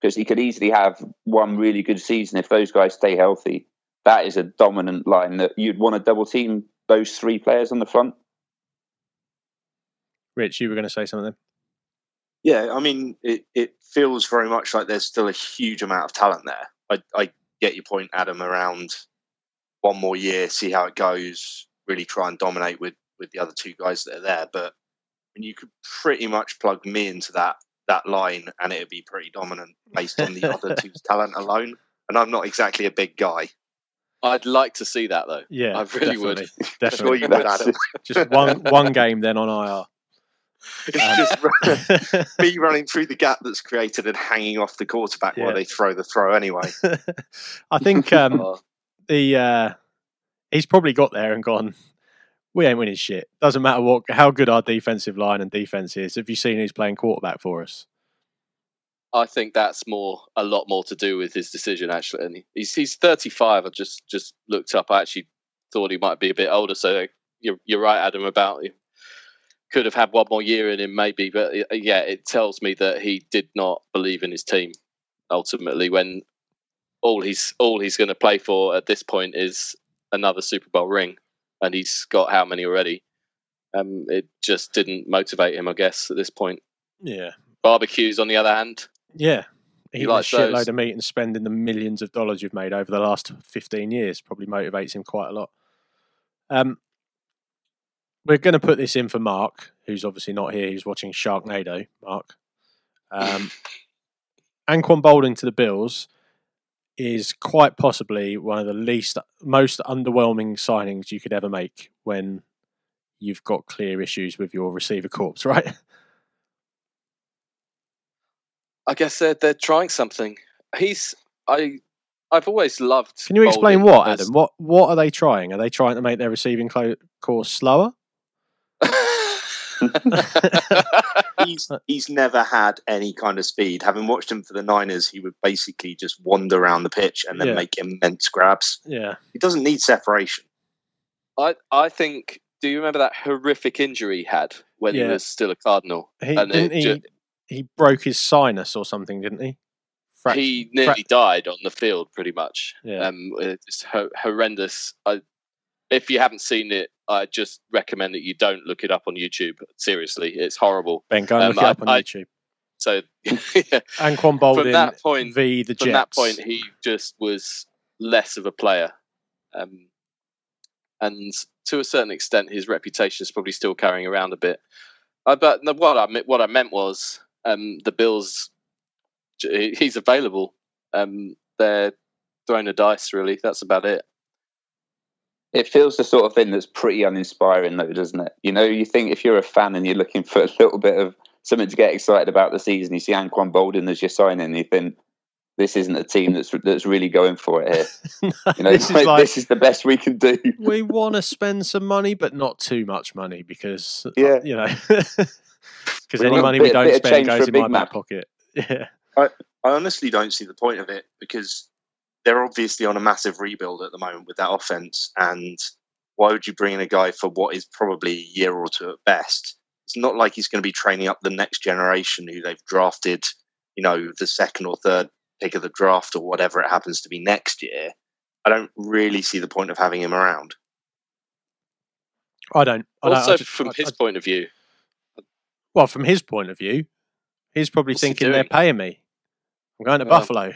Speaker 6: because he could easily have one really good season if those guys stay healthy. That is a dominant line that you'd want to double team those three players on the front.
Speaker 1: Rich, you were going to say something.
Speaker 5: Yeah, I mean, it, it feels very much like there's still a huge amount of talent there. I, I get your point, Adam, around one more year, see how it goes, really try and dominate with, with the other two guys that are there. But I mean, you could pretty much plug me into that that line and it'd be pretty dominant based on the other [laughs] two's talent alone. And I'm not exactly a big guy.
Speaker 4: I'd like to see that though.
Speaker 1: Yeah,
Speaker 4: I really would.
Speaker 1: definitely, [laughs]
Speaker 5: Sure you would, Adam.
Speaker 1: Just one one game then on [laughs]
Speaker 5: It's just
Speaker 1: IR. [laughs] [laughs]
Speaker 5: me running through the gap that's created and hanging off the quarterback
Speaker 1: Yeah.
Speaker 5: while they throw the throw anyway.
Speaker 1: I think um,
Speaker 4: Oh,
Speaker 1: the uh, he's probably got there and gone. We ain't winning shit. Doesn't matter what how good our defensive line and defense is. Have you seen who's playing quarterback for us?
Speaker 4: I think that's more a lot more to do with his decision actually. And he's he's 35. I just just looked up. I actually thought he might be a bit older. So you're you're right, Adam. About he could have had one more year in him maybe, but uh, yeah, it tells me that he did not believe in his team ultimately. When all he's all he's going to play for at this point is another Super Bowl ring, and he's got how many already? Um, it just didn't motivate him, I guess, at this point.
Speaker 1: Yeah,
Speaker 4: Barbecues, on the other hand,
Speaker 1: yeah. Eating
Speaker 4: likes
Speaker 1: a shitload
Speaker 4: those.
Speaker 1: of meat and spending the millions of dollars you've made over the last fifteen years probably motivates him quite a lot. Um, we're going to put this in for Mark, who's obviously not here. He's watching Sharknado. Mark, um, [laughs] Anquan Boldin to the Bills is quite possibly one of the least, most underwhelming signings you could ever make when you've got clear issues with your receiver corps, [laughs] right?
Speaker 4: I guess they're they're trying something. He's I I've always loved.
Speaker 1: Can you explain what, Adam? What what are they trying? Are they trying to make their receiving clo- course slower? [laughs]
Speaker 5: he's he's never had any kind of speed. Having watched him for the Niners, he would basically just wander around the pitch and then
Speaker 1: Yeah.
Speaker 5: make immense grabs.
Speaker 1: Yeah,
Speaker 5: He doesn't need separation.
Speaker 4: I I think. Do you remember that horrific injury he had when
Speaker 1: Yeah.
Speaker 4: he was still a Cardinal?
Speaker 1: he
Speaker 4: And
Speaker 1: didn't he.
Speaker 4: ju-
Speaker 1: he broke his sinus or something, didn't he? Fract-
Speaker 4: he nearly died on the field, pretty much.
Speaker 1: Yeah.
Speaker 4: Um, it's ho- horrendous. I, if you haven't seen it, I just recommend that you don't look it up on YouTube. Seriously, it's horrible.
Speaker 1: Ben, go and
Speaker 4: um,
Speaker 1: look it up on
Speaker 4: I-
Speaker 1: YouTube.
Speaker 4: So [laughs] yeah,
Speaker 1: Anquan Boldin
Speaker 4: that point-
Speaker 1: v the Jets.
Speaker 4: from that point, he just was less of a player. Um, and to a certain extent, his reputation is probably still carrying around a bit. Uh, but what I what I meant was um, the Bills. He's available. Um, they're throwing a dice. Really, that's about it.
Speaker 6: It feels the sort of thing that's pretty uninspiring, though, doesn't it? You know, you think if you're a fan and you're looking [laughs] for a little bit of something to get excited about the season, you see Anquan Boldin as your signing, you think this isn't a team that's that's really going for it here. [laughs] You know,
Speaker 1: this is [laughs]
Speaker 6: like,
Speaker 1: like
Speaker 6: this is the best we can do.
Speaker 1: we want to spend some money, but not too much money because uh,
Speaker 6: Yeah.
Speaker 1: you know, because any
Speaker 6: want a
Speaker 1: money we don't spend goes in my
Speaker 6: Mac.
Speaker 1: back pocket. Yeah,
Speaker 5: I honestly don't see the point of it because they're obviously on a massive rebuild at the moment with that offense. And why would you bring in a guy for what is probably a year or two at best? It's not like he's going to be training up the next generation who they've drafted, you know, the second or third pick of the draft or whatever it happens to be next year. I don't really see the point of having him around.
Speaker 1: I don't. I don't I
Speaker 4: also,
Speaker 1: just-
Speaker 4: from
Speaker 1: I-
Speaker 4: his
Speaker 1: I-
Speaker 4: point of view,
Speaker 1: well, from his point of view, he's probably
Speaker 4: What's he
Speaker 1: thinking they're paying me. I'm going to
Speaker 4: Well-
Speaker 1: Buffalo.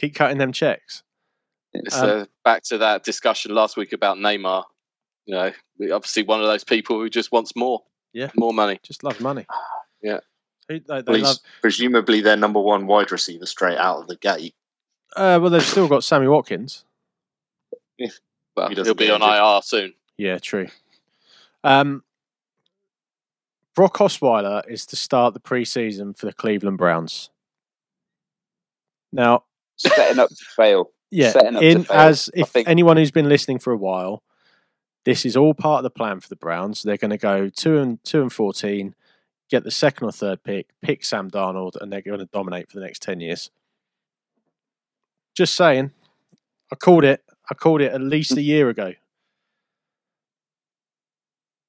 Speaker 1: Keep cutting them checks.
Speaker 4: So
Speaker 1: Um,
Speaker 4: uh, back to that discussion last week about Neymar. You know, obviously one of those people who just wants more.
Speaker 1: Yeah.
Speaker 4: more money.
Speaker 1: Just love money. [sighs]
Speaker 4: Yeah.
Speaker 1: Who- They, they
Speaker 5: Well,
Speaker 1: love.
Speaker 5: presumably their number one wide receiver straight out of the gate.
Speaker 1: Uh, well, they've still got Sammy Watkins.
Speaker 4: Well,
Speaker 5: he
Speaker 4: he'll be on
Speaker 5: injured.
Speaker 4: IR soon.
Speaker 1: Yeah, true. Um, Brock Osweiler is to start the preseason for the Cleveland Browns. Now,
Speaker 6: Setting up to fail.
Speaker 1: yeah,
Speaker 6: Setting up to
Speaker 1: in
Speaker 6: fail,
Speaker 1: as if
Speaker 6: think.
Speaker 1: anyone who's been listening for a while, this is all part of the plan for the Browns. They're going to go two and two and fourteen, get the second or third pick, pick Sam Darnold, and they're going to dominate for the next ten years. Just saying, I called it. I called it at least a [laughs] year ago.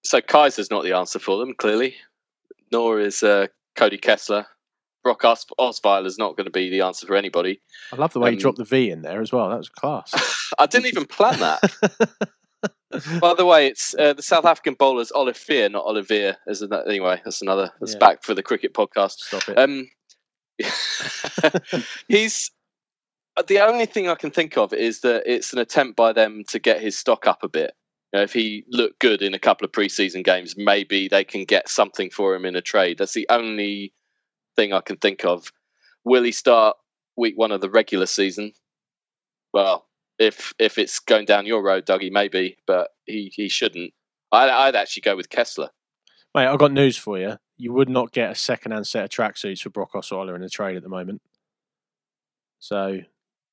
Speaker 4: So Kizer's not the answer for them, clearly. Nor is uh, Cody Kessler. Brock Os- is not going to be the answer for anybody.
Speaker 1: I love the way
Speaker 4: Um,
Speaker 1: you dropped the V in there as well. That was class. [laughs]
Speaker 4: I didn't even plan that. [laughs] By the way, it's uh, the South African bowler's Olivier, not Olivier. As an, anyway, that's another. That's
Speaker 1: Yeah.
Speaker 4: back for the cricket podcast.
Speaker 1: Stop it.
Speaker 4: Um, [laughs] he's the only thing I can think of is that it's an attempt by them to get his stock up a bit. You know, if he looked good in a couple of preseason games, maybe they can get something for him in a trade. That's the only thing I can think of. Will he start week one of the regular season? Well, if if it's going down your road, Dougie, maybe, but he, he shouldn't. I'd, I'd actually go with Kessler.
Speaker 1: Mate, I've got news for you. You would not get a second-hand set of tracksuits for Brock Osweiler in the trade at the moment. So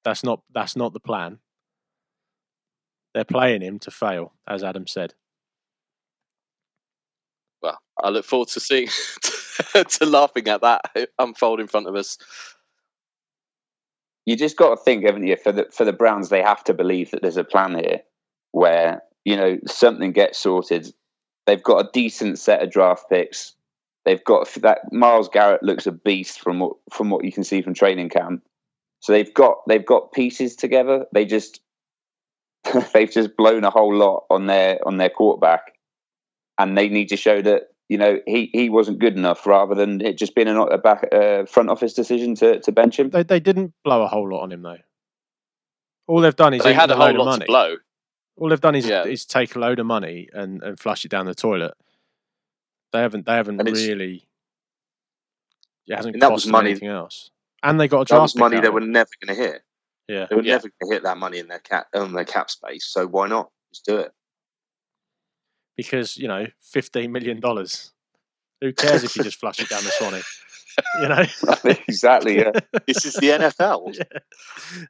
Speaker 1: that's not that's not the plan. They're playing him to fail, as Adam said.
Speaker 4: I look forward to seeing [laughs] to laughing at that unfold in front of us.
Speaker 6: you just got to think, haven't you? For the for the Browns, they have to believe that there's a plan here where you know something gets sorted. They've got a decent set of draft picks. They've got that Myles Garrett looks a beast from what from what you can see from training camp. So they've got they've got pieces together. They just [laughs] they've just blown a whole lot on their on their quarterback, and they need to show that you know he, he wasn't good enough rather than it just being a, a back uh, front office decision to, to bench him.
Speaker 1: They they didn't blow a whole lot on him though. All they've done is
Speaker 4: They had a
Speaker 1: load
Speaker 4: whole
Speaker 1: of
Speaker 4: lot
Speaker 1: money.
Speaker 4: to blow.
Speaker 1: All they've done is,
Speaker 4: Yeah.
Speaker 1: is take a load of money and, and flush it down the toilet. They haven't. They haven't really. It hasn't
Speaker 5: And that
Speaker 1: cost
Speaker 5: was money-
Speaker 1: anything else. And they got a
Speaker 5: That was money they were never going to hit.
Speaker 1: Yeah.
Speaker 5: They were
Speaker 4: Yeah.
Speaker 5: never going to hit that money in their cap on their cap space. So why not? Just do it.
Speaker 1: Because you know, fifteen million dollars. Who cares if you just flush it down the Swanee? You know, [laughs]
Speaker 6: exactly. Yeah.
Speaker 5: This is the [laughs] NFL.
Speaker 1: yeah.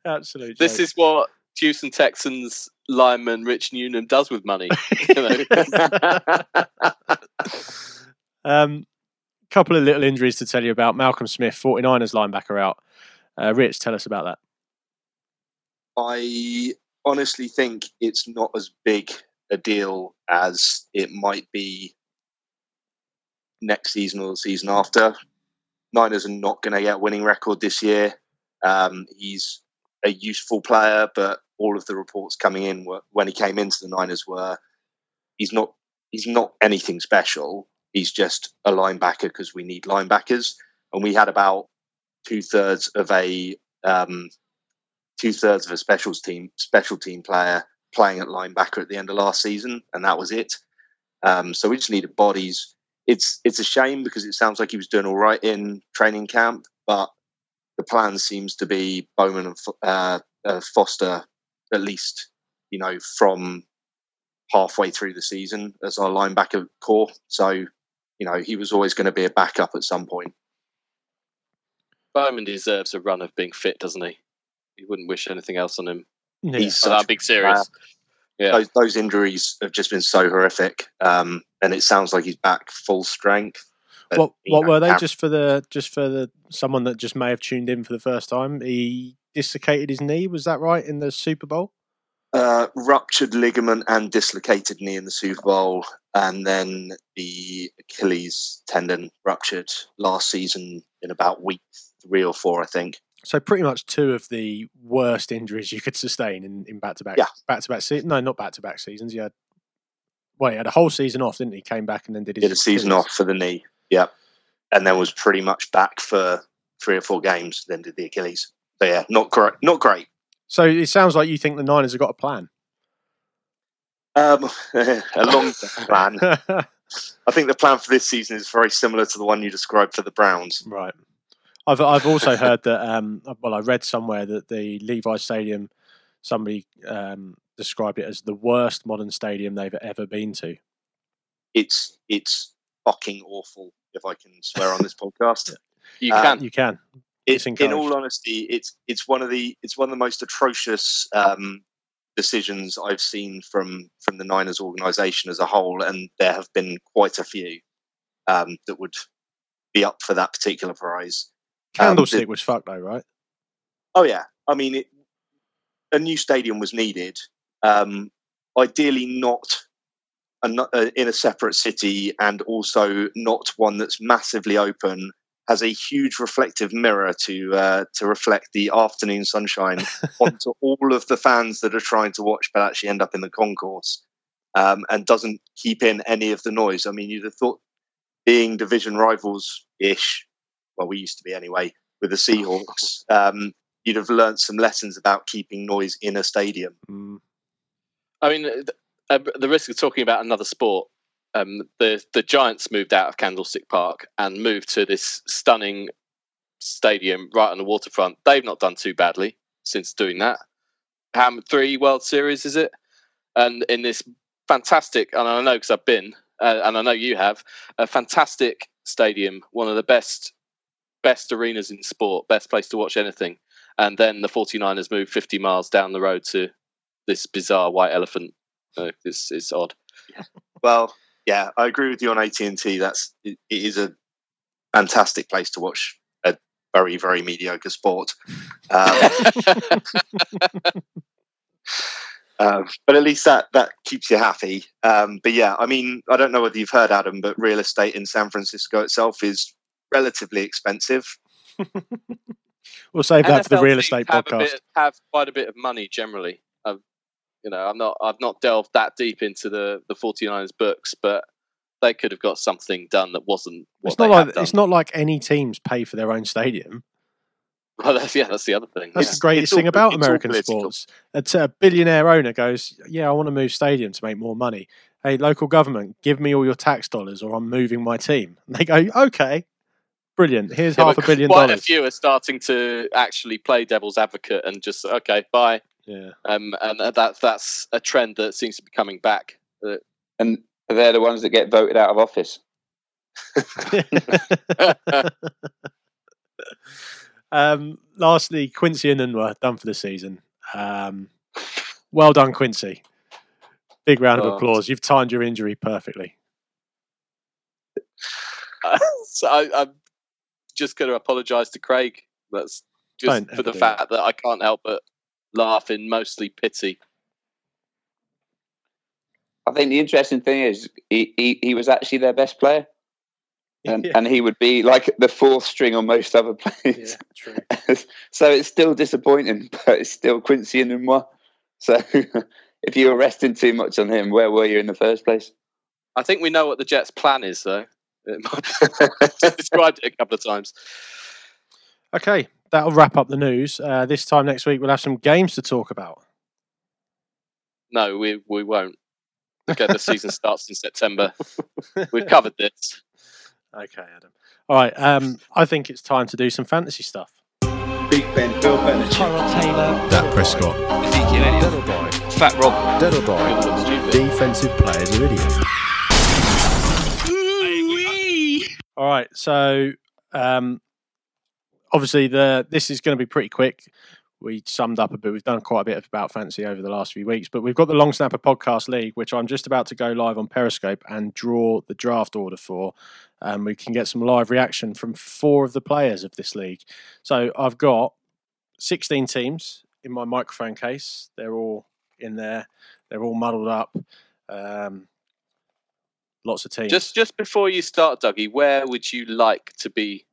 Speaker 1: absolute.
Speaker 4: This
Speaker 1: joke.
Speaker 4: is what Houston Texans lineman Rich Newnham does with money. You know? [laughs]
Speaker 1: Um, couple of little injuries to tell you about. Malcolm Smith, 49ers linebacker out. Uh, Rich, tell us about that.
Speaker 5: I honestly think it's not as big a deal as it might be next season or the season after. Niners are not going to get a winning record this year. Um, he's a useful player, but all of the reports coming in were, when he came into the Niners were he's not he's not anything special. He's just a linebacker because we need linebackers, and we had about two thirds of a um, two thirds of a specials team special team player playing at linebacker at the end of last season, and that was it. Um, so we just needed bodies. It's it's a shame because it sounds like he was doing all right in training camp, but the plan seems to be Bowman and uh, uh, Foster at least, you know, from halfway through the season as our linebacker core. So, you know, he was always going to be a backup at some point.
Speaker 4: Bowman deserves a run of being fit, doesn't he? You wouldn't wish anything else on him.
Speaker 1: Yeah.
Speaker 5: He's
Speaker 4: And I'm
Speaker 5: such
Speaker 4: being serious. Yeah.
Speaker 5: those, those injuries have just been so horrific, um, and it sounds like he's back full strength. But,
Speaker 1: what what
Speaker 5: know,
Speaker 1: were they?
Speaker 5: Cam-
Speaker 1: Just for the just for the someone that just may have tuned in for the first time. He dislocated his knee. Was that right in the Super Bowl?
Speaker 5: uh, ruptured ligament and dislocated knee in the Super Bowl, and then the Achilles tendon ruptured last season in about week three or four, I think.
Speaker 1: So pretty much two of the worst injuries you could sustain in, in back-to-back
Speaker 5: Yeah.
Speaker 1: back-to-back season. No, not back-to-back seasons. He had well, he had a whole season off, didn't he? Came back and then did his
Speaker 5: Did a season off for the knee, yeah, and then was pretty much back for three or four games. Then did the Achilles. So yeah, not great. Not great.
Speaker 1: So it sounds like you think the Niners have got a plan.
Speaker 5: Um, [laughs] a long plan. [laughs] I think the plan for this season is very similar to the one you described for the Browns.
Speaker 1: Right. I've I've also heard that um well I read somewhere that the Levi Stadium somebody um described it as the worst modern stadium they've ever been to.
Speaker 5: It's it's fucking awful. If I can swear on this podcast. [laughs]
Speaker 4: You
Speaker 5: Uh,
Speaker 4: can.
Speaker 1: You can.
Speaker 5: it, in all honesty, it's it's one of the it's one of the most atrocious um, decisions I've seen from from the Niners organisation as a whole, and there have been quite a few um, that would be up for that particular prize. Um,
Speaker 1: Candlestick
Speaker 5: the-
Speaker 1: was fucked though, right?
Speaker 5: Oh yeah, I mean, it, a new stadium was needed. Um, ideally, not a, no- uh, in a separate city, and also not one that's massively open. Has a huge reflective mirror to uh, to reflect the afternoon sunshine [laughs] onto all of the fans that are trying to watch, but actually end up in the concourse, um, and doesn't keep in any of the noise. I mean, you'd have thought, being division rivals ish, well, we used to be anyway, with the Seahawks, um, you'd have learned some lessons about keeping noise in a stadium.
Speaker 1: Mm.
Speaker 4: I mean, th- uh, the risk of talking about another sport. Um, the the Giants moved out of Candlestick Park and moved to this stunning stadium right on the waterfront. They've not done too badly since doing that. How m- three World Series is it? And in this fantastic, and I know because I've been, uh, and I know you have, a fantastic stadium, one of the best best arenas in sport, best place to watch anything. And then the 49ers moved 50 miles down the road to this bizarre white elephant. Uh, this is odd. [laughs]
Speaker 5: Well, yeah, I agree with you on AT and T. That's it, it is a fantastic place to watch a very very mediocre sport. Um, [laughs] um, but at least that that keeps you happy. Um, but yeah, I mean, I don't know whether you've heard Adam, but real estate in San Francisco itself is relatively expensive. [laughs]
Speaker 1: We'll save that for the real
Speaker 4: teams
Speaker 1: estate
Speaker 4: have a
Speaker 1: podcast.
Speaker 4: bit- have quite a bit of money generally. I've, you know, I'm not. I've not delved that deep into the the 49ers books, but they could have got something done that wasn't what
Speaker 1: It's not
Speaker 4: they have
Speaker 1: like
Speaker 4: done.
Speaker 1: it's not like any teams pay for their own stadium.
Speaker 4: Well, that's, yeah, that's the other thing.
Speaker 1: That's
Speaker 4: yeah.
Speaker 1: the greatest
Speaker 5: It's all-
Speaker 1: thing about American
Speaker 5: political.
Speaker 1: sports. a billionaire owner goes, "Yeah, I want to move stadium to make more money. Hey, local government, give me all your tax dollars, or I'm moving my team." And [laughs] they go, "Okay, brilliant. Here's
Speaker 4: Yeah,
Speaker 1: half a billion
Speaker 4: quite a
Speaker 1: dollars."
Speaker 4: few are starting to actually play devil's advocate and just okay, bye.
Speaker 1: Yeah,
Speaker 4: Um, and that that's a trend that seems to be coming back.
Speaker 6: and they're the ones that get voted out of office. [laughs]
Speaker 1: um, lastly, Quincy Enunwa done for the season. Um, well done, Quincy. Big round of
Speaker 4: Oh.
Speaker 1: applause. You've timed your injury perfectly. [laughs]
Speaker 4: so I, I'm just going to apologise to Craig. That's just
Speaker 1: Don't
Speaker 4: for the
Speaker 1: do
Speaker 4: fact that I can't help but laugh in mostly pity.
Speaker 6: I think the interesting thing is he, he, he was actually their best player, and, [laughs] um,
Speaker 1: Yeah.
Speaker 6: and he would be like the fourth string on most other players.
Speaker 1: true. [laughs]
Speaker 6: so it's still disappointing, [laughs] but it's still Quincy Enunwa. So if you were resting too much on him, where were you in the first place?
Speaker 4: I think we know what the Jets' plan is, though. It might- described it a couple of times.
Speaker 1: Okay, that'll wrap up the news. Uh, this time next week, we'll have some games to talk about.
Speaker 4: No, we we won't. Okay, the season [laughs] starts in September. We've covered this.
Speaker 1: Okay, Adam. All right. Um, I think it's time to do some fantasy stuff.
Speaker 7: Big Ben, Bill Bennett,
Speaker 8: Tyrod Taylor,
Speaker 9: Dak Prescott.
Speaker 8: Ezekiel Elliott,
Speaker 9: Deadleby.
Speaker 8: Fat Rob.
Speaker 9: Deadleby.
Speaker 4: People look stupid.
Speaker 9: Defensive players are idiots.
Speaker 1: All right. So, um, obviously, the this is going to be pretty quick. We summed up a bit. We've done quite a bit about fantasy over the last few weeks, but we've got the Long Snapper Podcast League, which I'm just about to go live on Periscope and draw the draft order for. Um, we can get some live reaction from four of the players of this league. So I've got 16 teams in my microphone case. They're all in there. They're all muddled up. Um, lots of teams.
Speaker 4: Just just before you start, Dougie, where would you like to be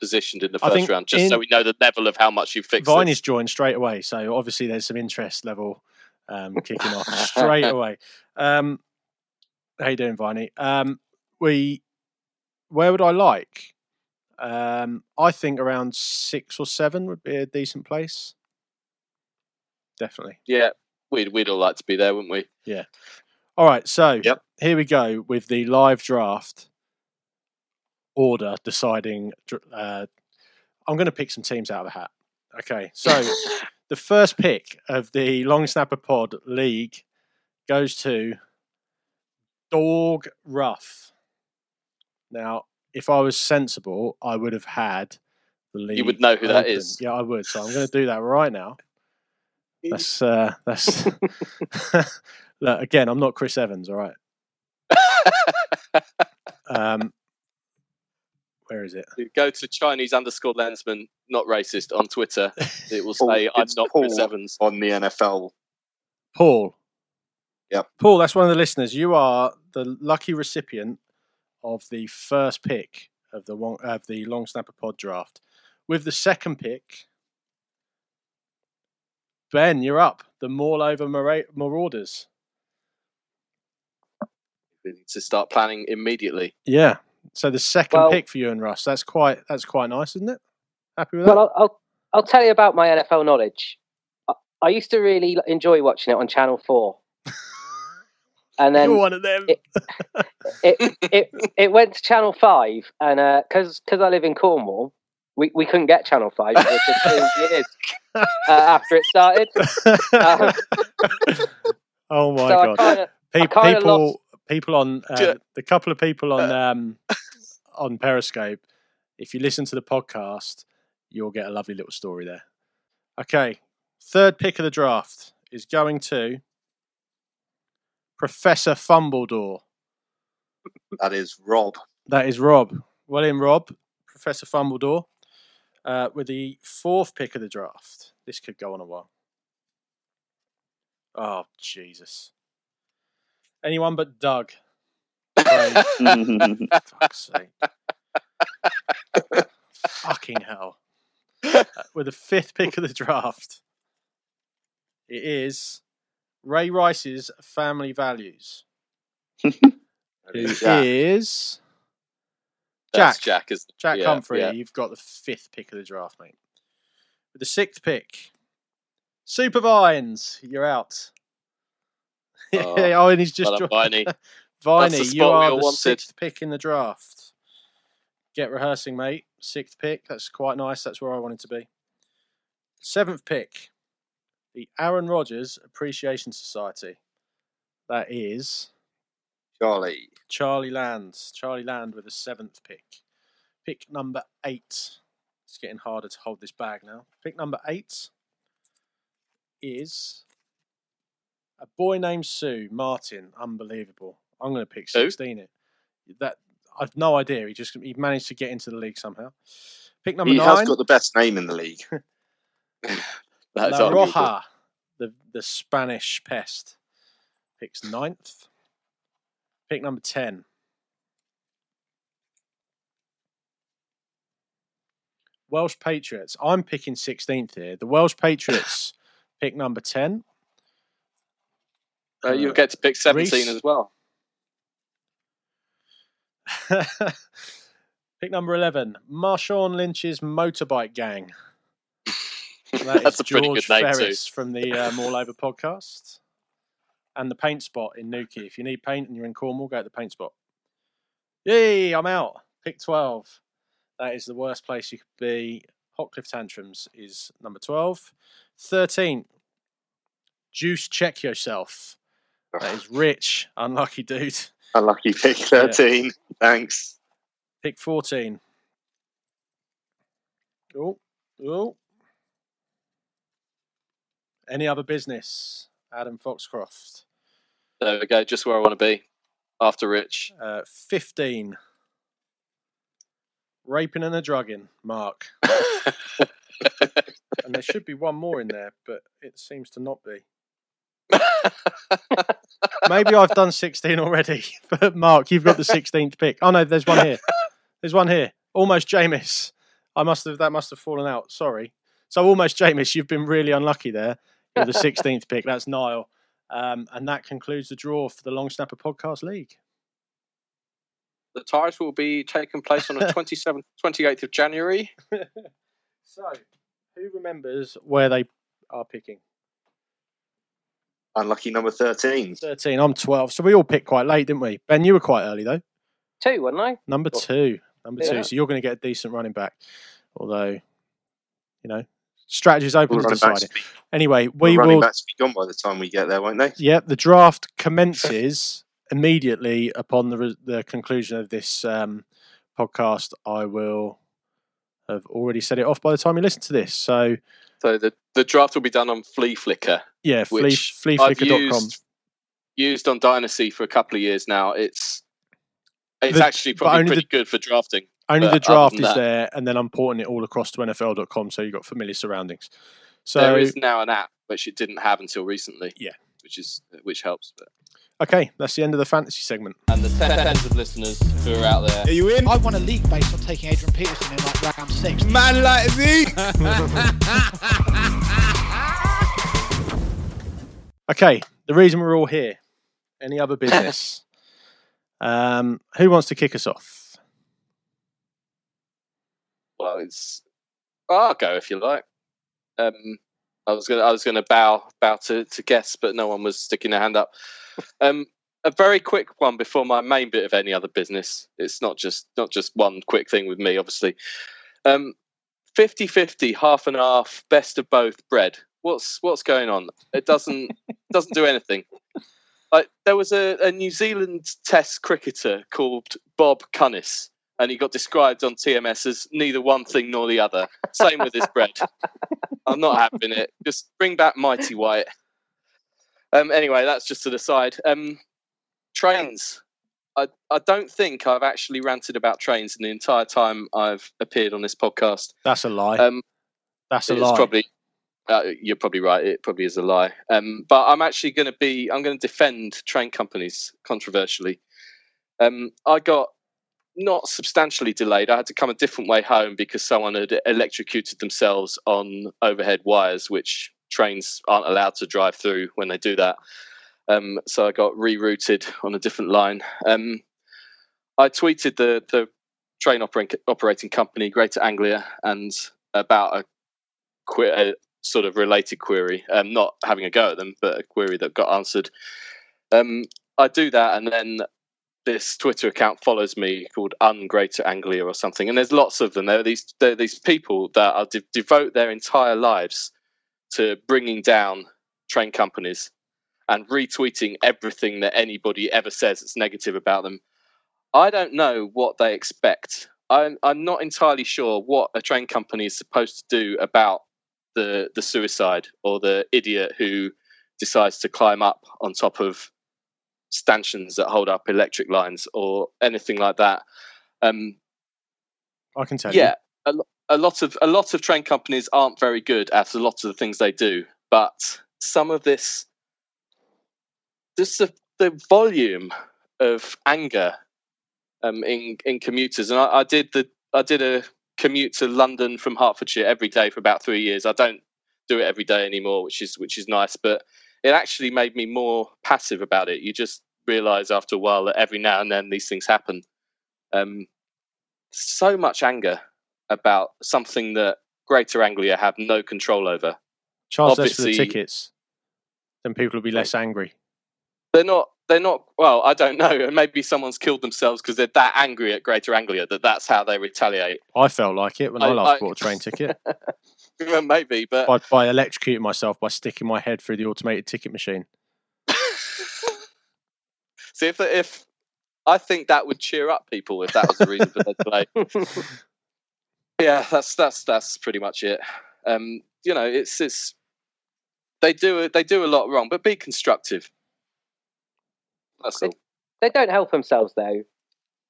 Speaker 4: positioned in the first round? Just so we know the level of how much you've fixed.
Speaker 1: Vine
Speaker 4: this.
Speaker 1: is joined straight away, so obviously there's some interest level um, kicking off [laughs] straight away. Um, how you doing, Viney? Um, we, where would I like? Um, I think around six or seven would be a decent place. Definitely.
Speaker 4: Yeah, we'd we'd all like to be there, wouldn't we?
Speaker 1: All right, so
Speaker 5: Yep.
Speaker 1: here we go with the live draft order deciding. Uh, I'm going to pick some teams out of the hat. Okay, so [laughs] the first pick of the Long Snapper Pod League goes to Dog Rough. Now, if I was sensible, I would have had the league.
Speaker 4: You would know who that
Speaker 1: open.
Speaker 4: is.
Speaker 1: Yeah, I would. So I'm going to do that right now. [laughs] That's uh, that's [laughs] look, again. I'm not Chris Evans. All right. [laughs] Um, where is it?
Speaker 4: Go to Chinese underscore lensman, not racist, on Twitter. It will [laughs]
Speaker 5: Paul-
Speaker 4: say, I'm
Speaker 5: it's
Speaker 4: not Chris
Speaker 5: Paul.
Speaker 4: Evans.
Speaker 5: on the NFL.
Speaker 1: Paul.
Speaker 5: Yep.
Speaker 1: Paul, that's one of the listeners. You are the lucky recipient of the first pick of the one, of the long snapper pod draft. With the second pick, Ben, you're up. The Maul Over Marauders.
Speaker 4: We need to start planning immediately.
Speaker 1: Yeah. So the second
Speaker 3: Well-
Speaker 1: pick for you and Russ. That's quite that's quite nice, isn't it? Happy with that?
Speaker 3: Well, I'll, I'll I'll tell you about my NFL knowledge. I, I used to really enjoy watching it on Channel Four, [laughs] and then
Speaker 1: you're one of them.
Speaker 3: it- it it it went to Channel Five, and because because I live in Cornwall, we, we couldn't get Channel Five for two [laughs] years uh, after it started. [laughs] Um,
Speaker 1: oh my
Speaker 3: so I
Speaker 1: god.
Speaker 3: kind of
Speaker 1: Pe-
Speaker 3: kinda
Speaker 1: people
Speaker 3: lost-
Speaker 1: people on uh,
Speaker 4: Ju-
Speaker 1: the couple of people on um [laughs] on Periscope. If you listen to the podcast, you'll get a lovely little story there. Okay, third pick of the draft is going to Professor Fumbledore.
Speaker 5: That is Rob.
Speaker 1: That is Rob. Well in, Rob. Professor Fumbledore. Uh, with the fourth pick of the draft. This could go on a while. Oh, Jesus. Anyone but Doug. [laughs] Craig. Fuck's sake. Fucking hell. Uh, with the fifth pick of the draft, it is Ray Rice's Family Values. [laughs] Who is
Speaker 5: Jack.
Speaker 4: That's Jack, is
Speaker 1: Jack
Speaker 4: yeah,
Speaker 1: Humphrey?
Speaker 4: yeah.
Speaker 1: You've got the fifth pick of the draft, mate. With the sixth pick, Super Vines, you're out. [laughs]
Speaker 4: Oh,
Speaker 1: oh, and he's just
Speaker 4: well Viney.
Speaker 1: Viney, [laughs] you are the
Speaker 4: wanted.
Speaker 1: sixth pick in the draft. Get rehearsing, mate. Sixth pick. That's quite nice. That's where I wanted to be. Seventh pick, the Aaron Rodgers Appreciation Society. That is
Speaker 5: Charlie.
Speaker 1: Charlie Land. Charlie Land with the seventh pick. Pick number eight. It's getting harder to hold this bag now. Pick number eight is a boy named Sue Martin. Unbelievable. I'm going to pick
Speaker 4: Who?
Speaker 1: 16 it. That I've no idea. He just he managed to get into the league somehow. Pick number
Speaker 5: He
Speaker 1: nine.
Speaker 5: has got the best name in the league. [laughs] [laughs]
Speaker 1: La. Roja, the the Spanish pest, picks ninth. Pick number ten. Welsh Patriots. I'm picking 16th here. The Welsh Patriots [coughs] pick number 10.
Speaker 4: Uh, you'll get to pick 17
Speaker 1: Reece.
Speaker 4: as well. [laughs]
Speaker 1: pick number 11. Marshawn Lynch's Motorbike Gang. [laughs] That is
Speaker 4: That's a pretty
Speaker 1: George
Speaker 4: good name
Speaker 1: Ferris from the um, All Over podcast. And the paint spot in Newquay. If you need paint and you're in Cornwall, go to the paint spot. Yay, I'm out. Pick 12. That is the worst place you could be. Hotcliffe Tantrums is number 12. 13. Juice Check Yourself. That is Rich. Unlucky dude.
Speaker 5: Unlucky pick 13. Thanks.
Speaker 1: Pick 14. Oh, oh. Any other business? Adam Foxcroft.
Speaker 4: There we go, just where I want to be after Rich.
Speaker 1: Uh, 15. Raping and a drugging, Mark. [laughs] And there should be one more in there, but it seems to not be. [laughs] Maybe I've done 16 already. [laughs] But Mark, you've got the 16th pick. Oh no, there's one here. There's one here. Almost Jameis. I must have that must have fallen out. Sorry. So almost Jameis, you've been really unlucky there. You're the 16th pick. That's Niall. Um, and that concludes the draw for the Long Snapper Podcast League.
Speaker 4: the ties will be taking place on the [laughs] 27th, 28th of January.
Speaker 1: So, who remembers where they are picking?
Speaker 5: Unlucky number 13.
Speaker 1: 13. I'm 12. So we all picked quite late, didn't we? Ben, you were quite early though.
Speaker 3: Two, wasn't I?
Speaker 1: Number
Speaker 3: Cool.
Speaker 1: two. Number two.
Speaker 3: Yeah.
Speaker 1: So you're going to get a decent running back. Although, you know, strategy's open
Speaker 5: All
Speaker 1: to
Speaker 5: running backs,
Speaker 1: decide it.
Speaker 5: will be-
Speaker 1: Anyway, we
Speaker 5: running
Speaker 1: will.
Speaker 5: backs will be gone by the time we get there, won't they?
Speaker 1: Yep, the draft commences immediately upon the re- the conclusion of this um, podcast. I will have already set it off by the time you listen to this. So
Speaker 4: So the, the draft will be done on Flea Flicker,
Speaker 1: yeah, flea, fleaflicker.com.
Speaker 4: used, used on Dynasty for a couple of years now. It's it's
Speaker 1: The-
Speaker 4: actually probably pretty
Speaker 1: the-
Speaker 4: good for drafting.
Speaker 1: Only the draft is
Speaker 4: that-
Speaker 1: there, and then I'm porting it all across to NFL.com, so you've got familiar surroundings. So
Speaker 4: there is now an app which it didn't have until recently.
Speaker 1: Yeah.
Speaker 4: which is which helps. But.
Speaker 1: Okay, that's the end of the fantasy segment.
Speaker 8: And the tens of listeners who are out there.
Speaker 7: Are you in?
Speaker 10: I won a league based on taking Adrian Peterson in like round six.
Speaker 7: Man like me. [laughs]
Speaker 1: Okay, the reason we're all here. Any other business? [laughs] um, who wants to kick us off?
Speaker 4: Well, it's I'll go if you like. Um, I was gonna I was gonna bow bow to, to guests, but no one was sticking their hand up. Um, a very quick one before my main bit of any other business. It's not just not just one quick thing with me, obviously. Um, 50-50, half and half, best of both bread. What's what's going on? It doesn't [laughs] doesn't do anything. Like there was a, a New Zealand Test cricketer called Bob Cunis, and he got described on TMS as neither one thing nor the other. Same with his bread. [laughs] I'm not having it. Just bring back Mighty White. Um, anyway, that's just to the side. Um, trains. I, I don't think I've actually ranted about trains in the entire time I've appeared on this podcast.
Speaker 1: That's a lie.
Speaker 4: Um,
Speaker 1: that's a lie.
Speaker 4: probably uh, you're probably right. It probably is a lie. Um, but I'm actually going to be. I'm going to defend train companies controversially. Um, I got not substantially delayed. I had to come a different way home because someone had electrocuted themselves on overhead wires, which trains aren't allowed to drive through when they do that. Um, so I got rerouted on a different line. Um, I tweeted the the train operating operating company, Greater Anglia, and about a que- a sort of related query, um, not having a go at them, but a query that got answered. Um, I do that, and then this Twitter account follows me called Ungreater Anglia or something, and there's lots of them. There are these there are these people that are de- devote their entire lives to bringing down train companies and retweeting everything that anybody ever says that's negative about them. I don't know what they expect. I'm I'm not entirely sure what a train company is supposed to do about the the suicide or the idiot who decides to climb up on top of stanchions that hold up electric lines or anything like that. Um,
Speaker 1: I can tell you.
Speaker 4: yeah, a, lo- a lot of a lot of train companies aren't very good at a lot of the things they do, but some of this, just the, the volume of anger um, in in commuters, and I, I did the I did a commute to London from Hertfordshire every day for about three years. I don't do it every day anymore, which is which is nice, but it actually made me more passive about it. You just realize after a while that every now and then these things happen. Um, so much anger about something that Greater Anglia have no control over.
Speaker 1: Charge less for the tickets, then people will be less angry.
Speaker 4: They're not. They're not. Well, I don't know. Maybe someone's killed themselves because they're that angry at Greater Anglia that that's how they retaliate.
Speaker 1: I felt like it when I,
Speaker 4: I-
Speaker 1: last
Speaker 4: I-
Speaker 1: bought a train ticket. [laughs]
Speaker 4: Maybe, but
Speaker 1: by, by electrocuting myself by sticking my head through the automated ticket machine. [laughs]
Speaker 4: see if if I think that would cheer up people if that was the reason for their delay. [laughs] yeah, that's that's that's pretty much it. Um, you know, it's it's they do they do a lot wrong, but be constructive. That's all.
Speaker 3: they don't help themselves though.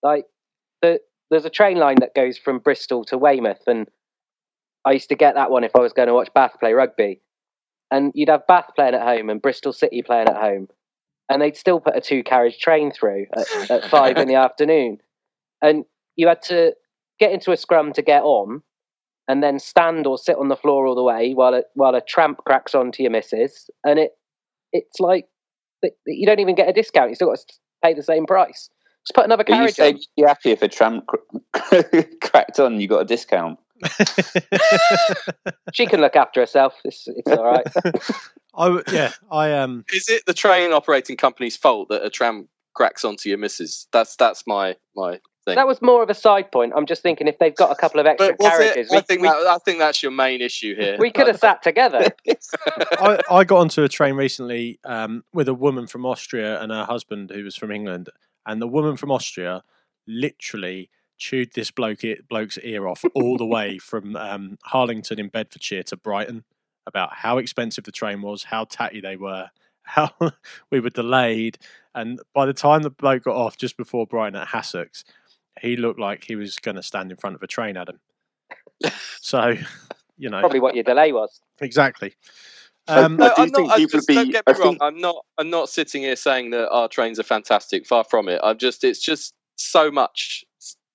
Speaker 3: Like the there's a train line that goes from Bristol to Weymouth, and I used to get that one if I was going to watch Bath play rugby. And you'd have Bath playing at home and Bristol City playing at home, and they'd still put a two carriage train through at, at five in the [laughs] afternoon, and you had to get into a scrum to get on, and then stand or sit on the floor all the way while a, while a tramp cracks onto your missus, and it it's like that- that you don't even get a discount. You still got to pay the same price. Just put another
Speaker 6: But you
Speaker 3: carriage
Speaker 6: said
Speaker 3: on.
Speaker 6: you're happy if a tram cr- [laughs] cracked on, you got a discount. [laughs]
Speaker 3: She can look after herself. It's, it's all right. [laughs]
Speaker 1: I w- yeah, I um
Speaker 4: Is it the train operating company's fault that a tram cracks onto your missus? That's that's my my thing.
Speaker 3: that was more of a side point. I'm just thinking if they've got a couple of extra
Speaker 4: but was
Speaker 3: carriages,
Speaker 4: it? I think
Speaker 3: we,
Speaker 4: that, I think that's your main issue here.
Speaker 3: we could have sat together. [laughs]
Speaker 1: I, I got onto a train recently um, with a woman from Austria and her husband who was from England, and the woman from Austria literally chewed this bloke bloke's ear off all the way [laughs] from um, Harlington in Bedfordshire to Brighton about how expensive the train was, how tatty they were, [laughs] how we were delayed, and by the time the bloke got off just before Brighton at Hassocks, he looked like he was going to stand in front of a train, Adam. [laughs] So, you know,
Speaker 3: Probably what your delay was.
Speaker 1: exactly.
Speaker 5: I-
Speaker 1: Um,
Speaker 5: I
Speaker 4: No,
Speaker 5: do
Speaker 4: I'm
Speaker 5: think
Speaker 4: not, I
Speaker 5: people
Speaker 4: just,
Speaker 5: would
Speaker 4: don't
Speaker 5: be-
Speaker 4: get me
Speaker 5: I
Speaker 4: wrong.
Speaker 5: think-
Speaker 4: I'm not. I'm not sitting here saying that our trains are fantastic. Far from it. I'm just. It's just so much,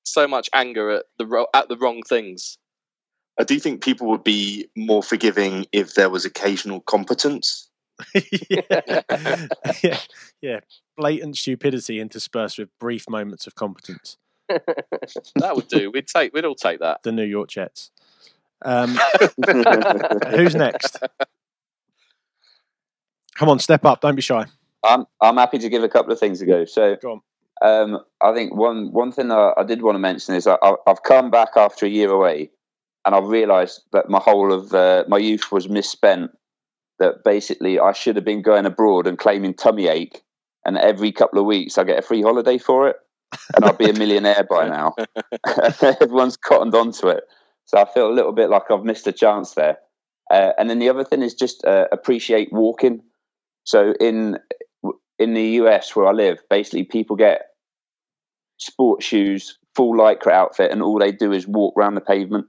Speaker 4: so much anger at the at the wrong things.
Speaker 5: I do think people would be more forgiving if there was occasional competence. [laughs]
Speaker 1: yeah. yeah, yeah, blatant stupidity interspersed with brief moments of competence.
Speaker 4: That would do. We'd take. We'd all take that.
Speaker 1: The New York Jets. Um, [laughs] who's next? Come on, step up. Don't be shy.
Speaker 6: I'm I'm happy to give a couple of things a go. So,
Speaker 1: Go
Speaker 6: um, I think one one thing I, I did want to mention is I, I- I've come back after a year away, and I've realised that my whole of uh, my youth was misspent. That basically I should have been going abroad and claiming tummy ache, and every couple of weeks I get a free holiday for it, and I'll be a millionaire by now. [laughs] Everyone's cottoned onto it, so I feel a little bit like I've missed a chance there. Uh, and then the other thing is just uh, appreciate walking. So in in the US where I live, basically people get sports shoes, full lycra outfit, and all they do is walk around the pavement.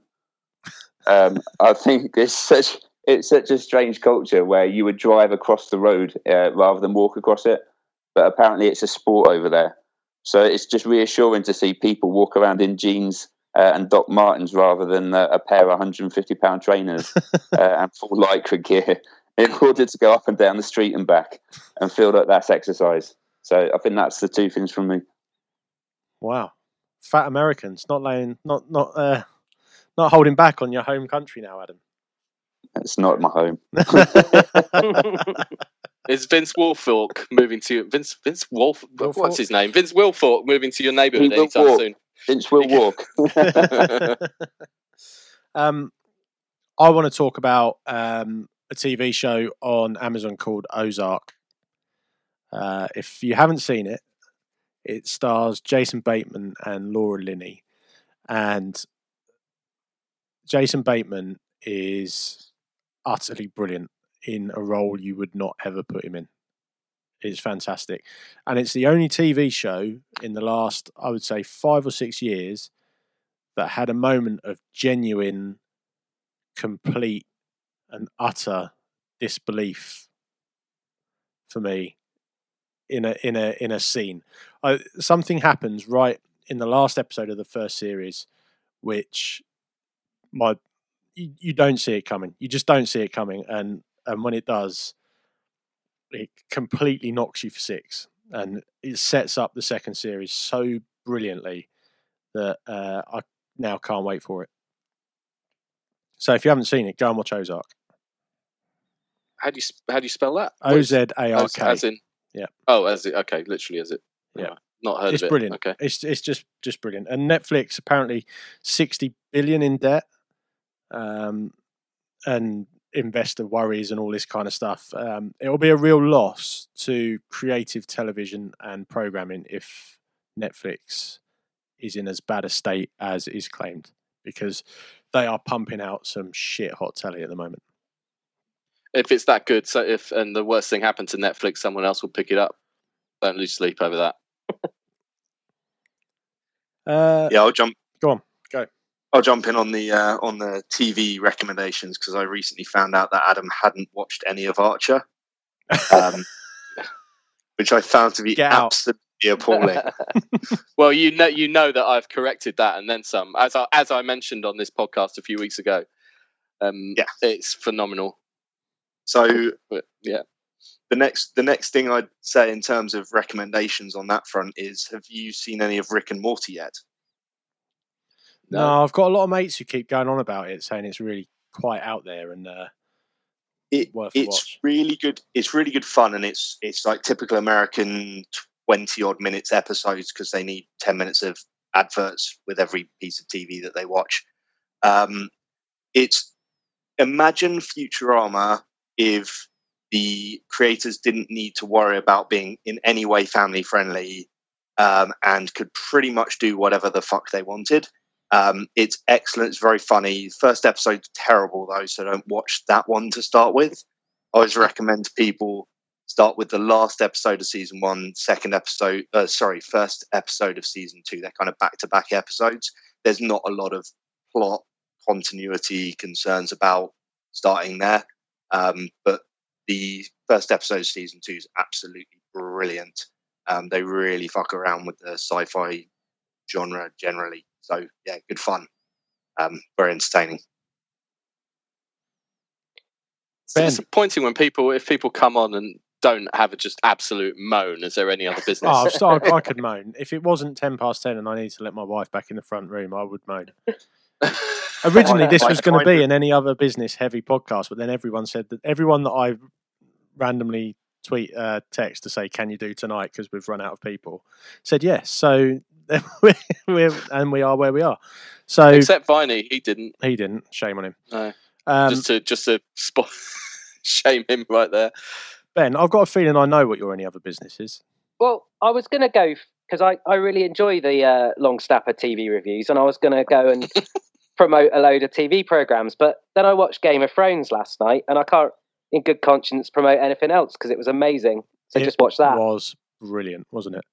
Speaker 6: Um, I think it's such it's such a strange culture where you would drive across the road uh, rather than walk across it, but apparently it's a sport over there. So it's just reassuring to see people walk around in jeans uh, and Doc Martens rather than uh, a pair of 150 pound trainers [laughs] uh, and full lycra gear [laughs] in order to go up and down the street and back and feel that that's exercise. So I think that's the two things from me.
Speaker 1: Wow, fat Americans not laying, not not uh, not holding back on your home country now, Adam.
Speaker 6: It's not my home. [laughs] [laughs]
Speaker 4: Is Vince Wilfork moving to Vince Vince Wolf?
Speaker 1: Wilfork?
Speaker 4: What's his name? Vince Wilfork moving to your neighbourhood
Speaker 6: He will
Speaker 4: anytime
Speaker 6: walk.
Speaker 4: soon.
Speaker 6: Vince will [laughs] walk.
Speaker 1: um, I want to talk about um, a TV show on Amazon called Ozark. Uh, if you haven't seen it, it stars Jason Bateman and Laura Linney, and Jason Bateman is utterly brilliant in a role you would not ever put him in. It's fantastic, and it's the only TV show in the last, I would say, five or six years that had a moment of genuine, complete, and utter disbelief for me in a in a in a scene. I, something happens right in the last episode of the first series, which my you, you don't see it coming. You just don't see it coming, and and when it does, it completely knocks you for six, and it sets up the second series so brilliantly that uh, I now can't wait for it. So if you haven't seen it, go and watch Ozark.
Speaker 4: How do you how do you spell that?
Speaker 1: O Z A R
Speaker 4: As, in
Speaker 1: Yeah.
Speaker 4: Oh, as it okay, literally as it.
Speaker 1: Yeah.
Speaker 4: Alright. Not heard
Speaker 1: It's
Speaker 4: of it.
Speaker 1: brilliant.
Speaker 4: Okay.
Speaker 1: It's it's just just brilliant. And Netflix apparently sixty billion in debt, um, and investor worries and all this kind of stuff. Um, it will be a real loss to creative television and programming if Netflix is in as bad a state as is claimed, because they are pumping out some shit hot telly at the moment.
Speaker 4: If it's that good, so if and the worst thing happened to Netflix, someone else will pick it up. Don't lose sleep over that.
Speaker 1: Uh,
Speaker 5: Yeah, I'll jump.
Speaker 1: Go on, go.
Speaker 5: I'll jump in on the uh, on the TV recommendations because I recently found out that Adam hadn't watched any of Archer, um, [laughs] which I found to be
Speaker 1: Get out.
Speaker 5: absolutely appalling. [laughs]
Speaker 4: Well, you know, you know that I've corrected that and then some. As I, as I mentioned on this podcast a few weeks ago, um,
Speaker 5: Yeah.
Speaker 4: it's phenomenal.
Speaker 5: So
Speaker 4: But yeah,
Speaker 5: the next the next thing I'd say in terms of recommendations on that front is: Have you seen any of Rick and Morty yet?
Speaker 1: No. I've got a lot of mates who keep going on about it, saying it's really quite out there and uh,
Speaker 5: It, it's really good. It's really good fun, and it's it's like typical American twenty odd minutes episodes because they need ten minutes of adverts with every piece of TV that they watch. Um, it's imagine Futurama if the creators didn't need to worry about being in any way family friendly um, and could pretty much do whatever the fuck they wanted. Um, it's excellent. It's very funny. First episode's terrible though, so don't watch that one to start with. I always recommend people start with the last episode of season one, second episode, uh, sorry, first episode of season two. They're kind of back to back episodes. There's not a lot of plot continuity concerns about starting there, um, but the first episode of season two is absolutely brilliant. Um, they really fuck around with the sci-fi genre generally. So yeah, good fun. Um, very entertaining.
Speaker 4: it's disappointing when people, if people come on and don't have a just absolute moan. Is there any other business?
Speaker 1: Oh, I've started, I could [laughs] moan. If it wasn't 10 past 10 and I need to let my wife back in the front room, I would moan. [laughs] Originally, this was going to be an any other business heavy podcast, but then everyone said that everyone that I randomly tweet uh, text to say, "Can you do tonight?" because we've run out of people, said yes. So we're, we're and we are where we are. So
Speaker 4: Except Viney, he didn't.
Speaker 1: he didn't. Shame on him.
Speaker 4: No.
Speaker 1: Um,
Speaker 4: just to just to spot [laughs] shame him right there.
Speaker 1: ben, I've got a feeling I know what your any other business is.
Speaker 3: Well, I was going to go because I, I really enjoy the uh, Long Snapper TV reviews, and I was going to go and [laughs] promote a load of TV programs. But then I watched Game of Thrones last night, and I can't, in good conscience, promote anything else because it was amazing. So
Speaker 1: It
Speaker 3: just watch that.
Speaker 1: Was brilliant, wasn't it?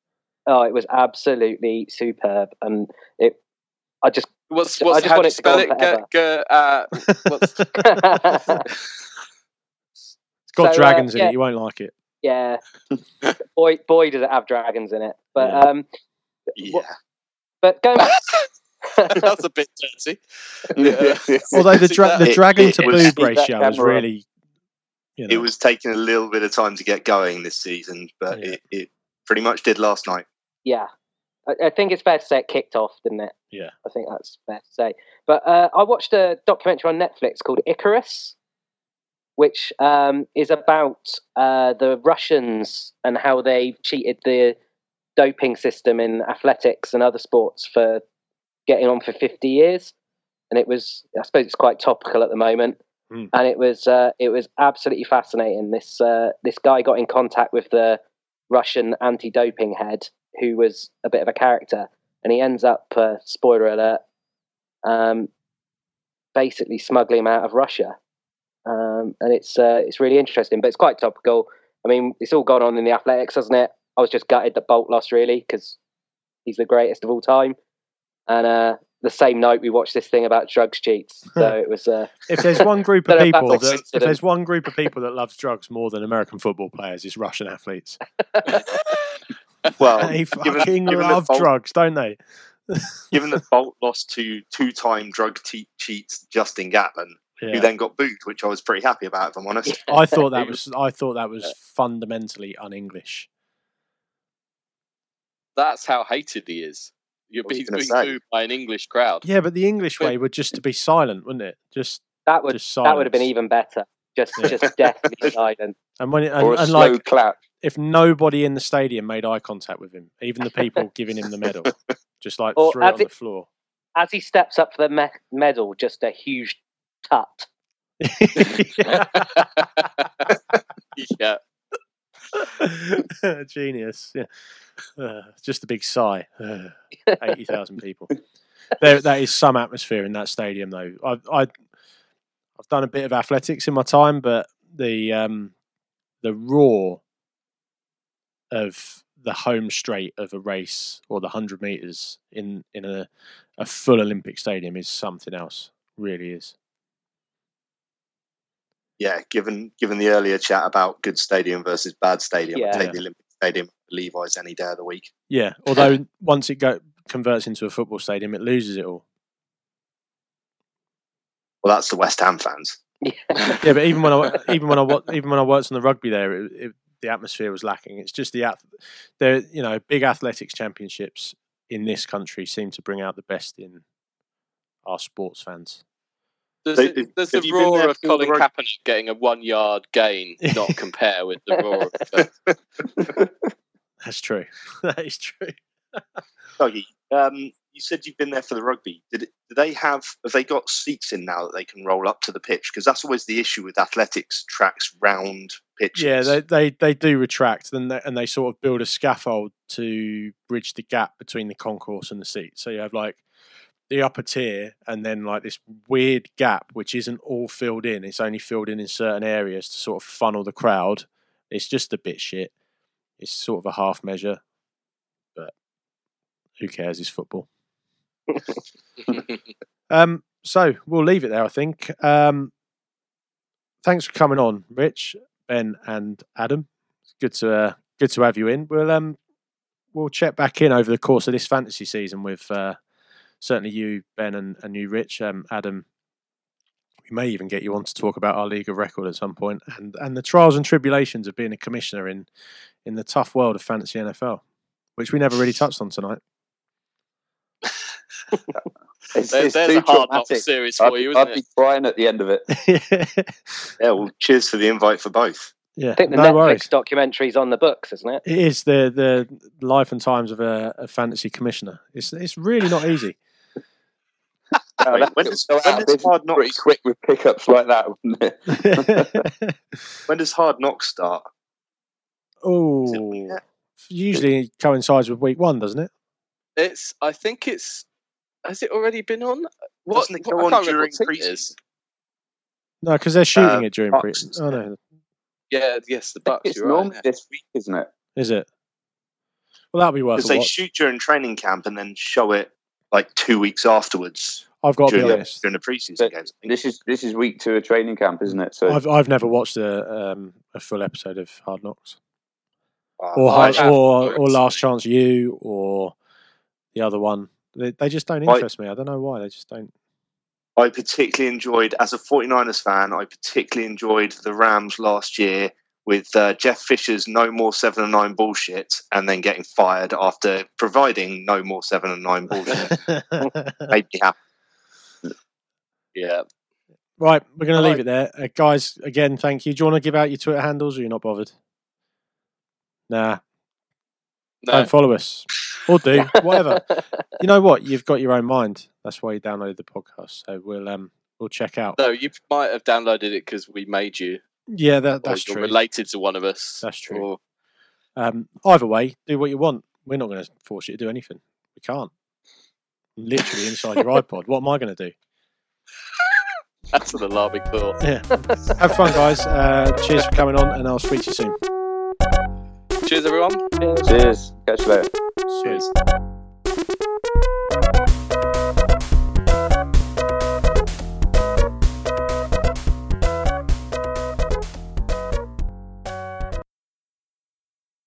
Speaker 3: Oh, it was absolutely superb, and it. I just
Speaker 4: what's what's I
Speaker 3: just
Speaker 4: how
Speaker 3: to
Speaker 4: spell it? G- g- uh, [laughs]
Speaker 1: it's got
Speaker 3: So, uh,
Speaker 1: dragons in
Speaker 3: yeah.
Speaker 1: it. You won't like it.
Speaker 3: yeah, [laughs] boy, boy, does it have dragons in it. But
Speaker 1: Yeah.
Speaker 3: um,
Speaker 5: Yeah.
Speaker 3: but going [laughs] back,
Speaker 4: that's a bit dirty. Yeah.
Speaker 1: Although the dra- the
Speaker 5: It-
Speaker 1: dragon
Speaker 5: it
Speaker 1: to
Speaker 5: was-
Speaker 1: boob ratio was really. You know,
Speaker 5: It was taking a little bit of time to get going this season, but
Speaker 1: Yeah.
Speaker 5: it, it pretty much did last night.
Speaker 3: Yeah, I, I think it's fair to say it kicked off, didn't it?
Speaker 1: Yeah.
Speaker 3: I think that's fair to say. But uh, I watched a documentary on Netflix called Icarus. which um, is about uh, the Russians and how they cheated the doping system in athletics and other sports for getting on for 50 years. And it was, I suppose, it's quite topical at the moment.
Speaker 1: Mm.
Speaker 3: And it was, uh, it was absolutely fascinating. This uh, this guy got in contact with the Russian anti-doping head, who was a bit of a character, and he ends up, uh, spoiler alert, um, basically smuggling him out of Russia. Um, and it's uh, it's really interesting, but it's quite topical. I mean, it's all gone on in the athletics, hasn't it? I was just gutted that Bolt lost, really, because he's the greatest of all time. And uh, the same night we watched this thing about drugs cheats, [laughs] so it was. Uh,
Speaker 1: If there's one group of [laughs]
Speaker 3: Don't know if
Speaker 1: people
Speaker 3: that's
Speaker 1: that, if there's one group of people that loves drugs more than American football players, it's Russian athletes. [laughs]
Speaker 5: Well,
Speaker 1: They
Speaker 5: given,
Speaker 1: fucking
Speaker 5: given
Speaker 1: love
Speaker 5: that Bolt,
Speaker 1: drugs, don't they?
Speaker 5: given that Bolt lost to two-time drug te- cheats Justin Gatlin, who then got booed, which I was pretty happy about, if I'm honest.
Speaker 1: I thought that was I thought that was fundamentally un-English.
Speaker 4: That's how hated he is. You're
Speaker 5: I
Speaker 4: being,
Speaker 5: gonna
Speaker 4: being booed by an English crowd.
Speaker 1: Yeah, but the English way would just to be silent, wouldn't it? Just
Speaker 3: that would
Speaker 1: just
Speaker 3: that would have been even better. Just
Speaker 1: Yeah.
Speaker 3: just deathly [laughs] silent.
Speaker 1: And when it, and,
Speaker 6: or a
Speaker 1: and
Speaker 6: slow
Speaker 1: like
Speaker 6: clap.
Speaker 1: if nobody in the stadium made eye contact with him, even the people [laughs] giving him the medal, just like
Speaker 3: Or
Speaker 1: threw it
Speaker 3: as
Speaker 1: on the floor.
Speaker 3: As he steps up for the me- medal, just a huge tut. [laughs]
Speaker 4: yeah. [laughs]
Speaker 1: Genius. Yeah. Uh, just a big sigh. Uh, [laughs] Eighty thousand people. There, that is some atmosphere in that stadium, though. I, I, I've done a bit of athletics in my time, but the um, the roar of the home straight of a race or the hundred meters in in a a full Olympic stadium is something else. Really is.
Speaker 5: Yeah, given given the earlier chat about good stadium versus bad stadium,
Speaker 3: Yeah.
Speaker 5: I'd take the Olympic Stadium Levi's any day of the week.
Speaker 1: Yeah. Although [laughs] once it go converts into a football stadium, it loses it all.
Speaker 5: Well, that's the West Ham fans.
Speaker 1: Yeah, [laughs] but even when I even when I even when I worked on the rugby there, it, it, the atmosphere was lacking. It's just the ath- the you know big athletics championships in this country seem to bring out the best in our sports fans.
Speaker 4: Does,
Speaker 5: So,
Speaker 4: it, does the roar of Colin
Speaker 5: rug-
Speaker 4: Kaepernick getting a one yard gain [laughs] not compare with the roar of [laughs]
Speaker 1: That's true. [laughs] that is true.
Speaker 5: Dougie, um, you said you've been there for the rugby. Did it, do they have have they got seats in now that they can roll up to the pitch? Because that's always the issue with athletics tracks, round pitches.
Speaker 1: Yeah, they, they they do retract, and they, and they sort of build a scaffold to bridge the gap between the concourse and the seat. So you have like the upper tier, and then like this weird gap which isn't all filled in. It's only filled in in certain areas to sort of funnel the crowd. It's just a bit shit. It's sort of a half measure, but who cares? It's football. [laughs] Um, so we'll leave it there. I think. Um, thanks for coming on, Rich, Ben, and Adam. It's good to uh, good to have you in. We'll um, we'll check back in over the course of this fantasy season with uh, certainly you, Ben, and, and you, Rich. Um, Adam, we may even get you on to talk about our league of record at some point, and and the trials and tribulations of being a commissioner in in the tough world of fantasy NFL, which we never really [laughs] touched on tonight.
Speaker 6: It's,
Speaker 4: There-
Speaker 6: it's
Speaker 4: there's a hard knock
Speaker 6: dramatic.
Speaker 4: series
Speaker 6: I'd,
Speaker 4: for you,
Speaker 6: I'd
Speaker 4: isn't
Speaker 6: be crying at the end of it. [laughs]
Speaker 5: Yeah, well, cheers for the invite for both.
Speaker 1: yeah,
Speaker 3: I think the
Speaker 1: no
Speaker 3: Netflix
Speaker 1: worries.
Speaker 3: documentary's on the books, isn't it?
Speaker 1: It is the the life and times of a, a fantasy commissioner. It's it's really not easy.
Speaker 5: Wait,
Speaker 6: that
Speaker 5: when does-
Speaker 6: go
Speaker 5: when
Speaker 6: out
Speaker 5: does Hard
Speaker 6: business pretty
Speaker 5: Knocks-
Speaker 6: quick with pickups like that, wouldn't it? [laughs] [laughs]
Speaker 5: When does Hard Knocks start?
Speaker 1: Oh,
Speaker 5: yeah.
Speaker 1: usually coincides with week one, doesn't it?
Speaker 4: It's. I think it's. Has it already been on? What,
Speaker 5: Doesn't it go
Speaker 4: I
Speaker 5: on during
Speaker 4: what team it is.
Speaker 5: preseason?
Speaker 1: No, because they're shooting
Speaker 5: Uh,
Speaker 1: it during pre. Oh no,
Speaker 4: Yeah. Yes, the
Speaker 6: I Bucs. it's
Speaker 4: You're right.
Speaker 6: this week, isn't it?
Speaker 1: is it? Well, that'll be worth
Speaker 5: Because they
Speaker 1: watch.
Speaker 5: shoot during training camp and then show it like two weeks afterwards
Speaker 1: I've got to be
Speaker 5: during, the,
Speaker 1: honest.
Speaker 5: during the preseason
Speaker 6: But
Speaker 5: games.
Speaker 6: This is this is week two of training camp, isn't it? So
Speaker 1: I've I've never watched a um, a full episode of Hard Knocks
Speaker 5: Wow.
Speaker 1: or
Speaker 4: I
Speaker 1: Hard,
Speaker 4: have.
Speaker 1: or or Last Chance U or the other one. They, they just don't
Speaker 5: I-
Speaker 1: interest me. I don't know why. They just don't.
Speaker 5: I particularly enjoyed, as a 49ers fan, I particularly enjoyed the Rams last year with uh, Jeff Fisher's no more 7 and 9 bullshit and then getting fired after providing no more 7 and 9 bullshit. [laughs] Made me happy.
Speaker 4: Yeah.
Speaker 1: Right, we're going to leave it there, uh, guys. Again, thank you. Do you want to give out your Twitter handles, or you're not bothered? Nah,
Speaker 4: No.
Speaker 1: don't follow us, or do [laughs] whatever. you know what? You've got your own mind. That's why you downloaded the podcast. So we'll um we'll check out.
Speaker 4: No, you might have downloaded it because we made you.
Speaker 1: Yeah, that, that's true.
Speaker 4: Related to one of us.
Speaker 1: That's true.
Speaker 4: Or,
Speaker 1: Um, either way, do what you want. We're not going to force you to do anything. We can't. Literally inside your [laughs] iPod. What am I going to do? [laughs]
Speaker 4: that's an alarming thought.
Speaker 1: Yeah. Have fun, guys. Uh, cheers for coming on, and I'll speak to you soon.
Speaker 4: Cheers, everyone.
Speaker 6: Cheers. Catch you later.
Speaker 1: Cheers.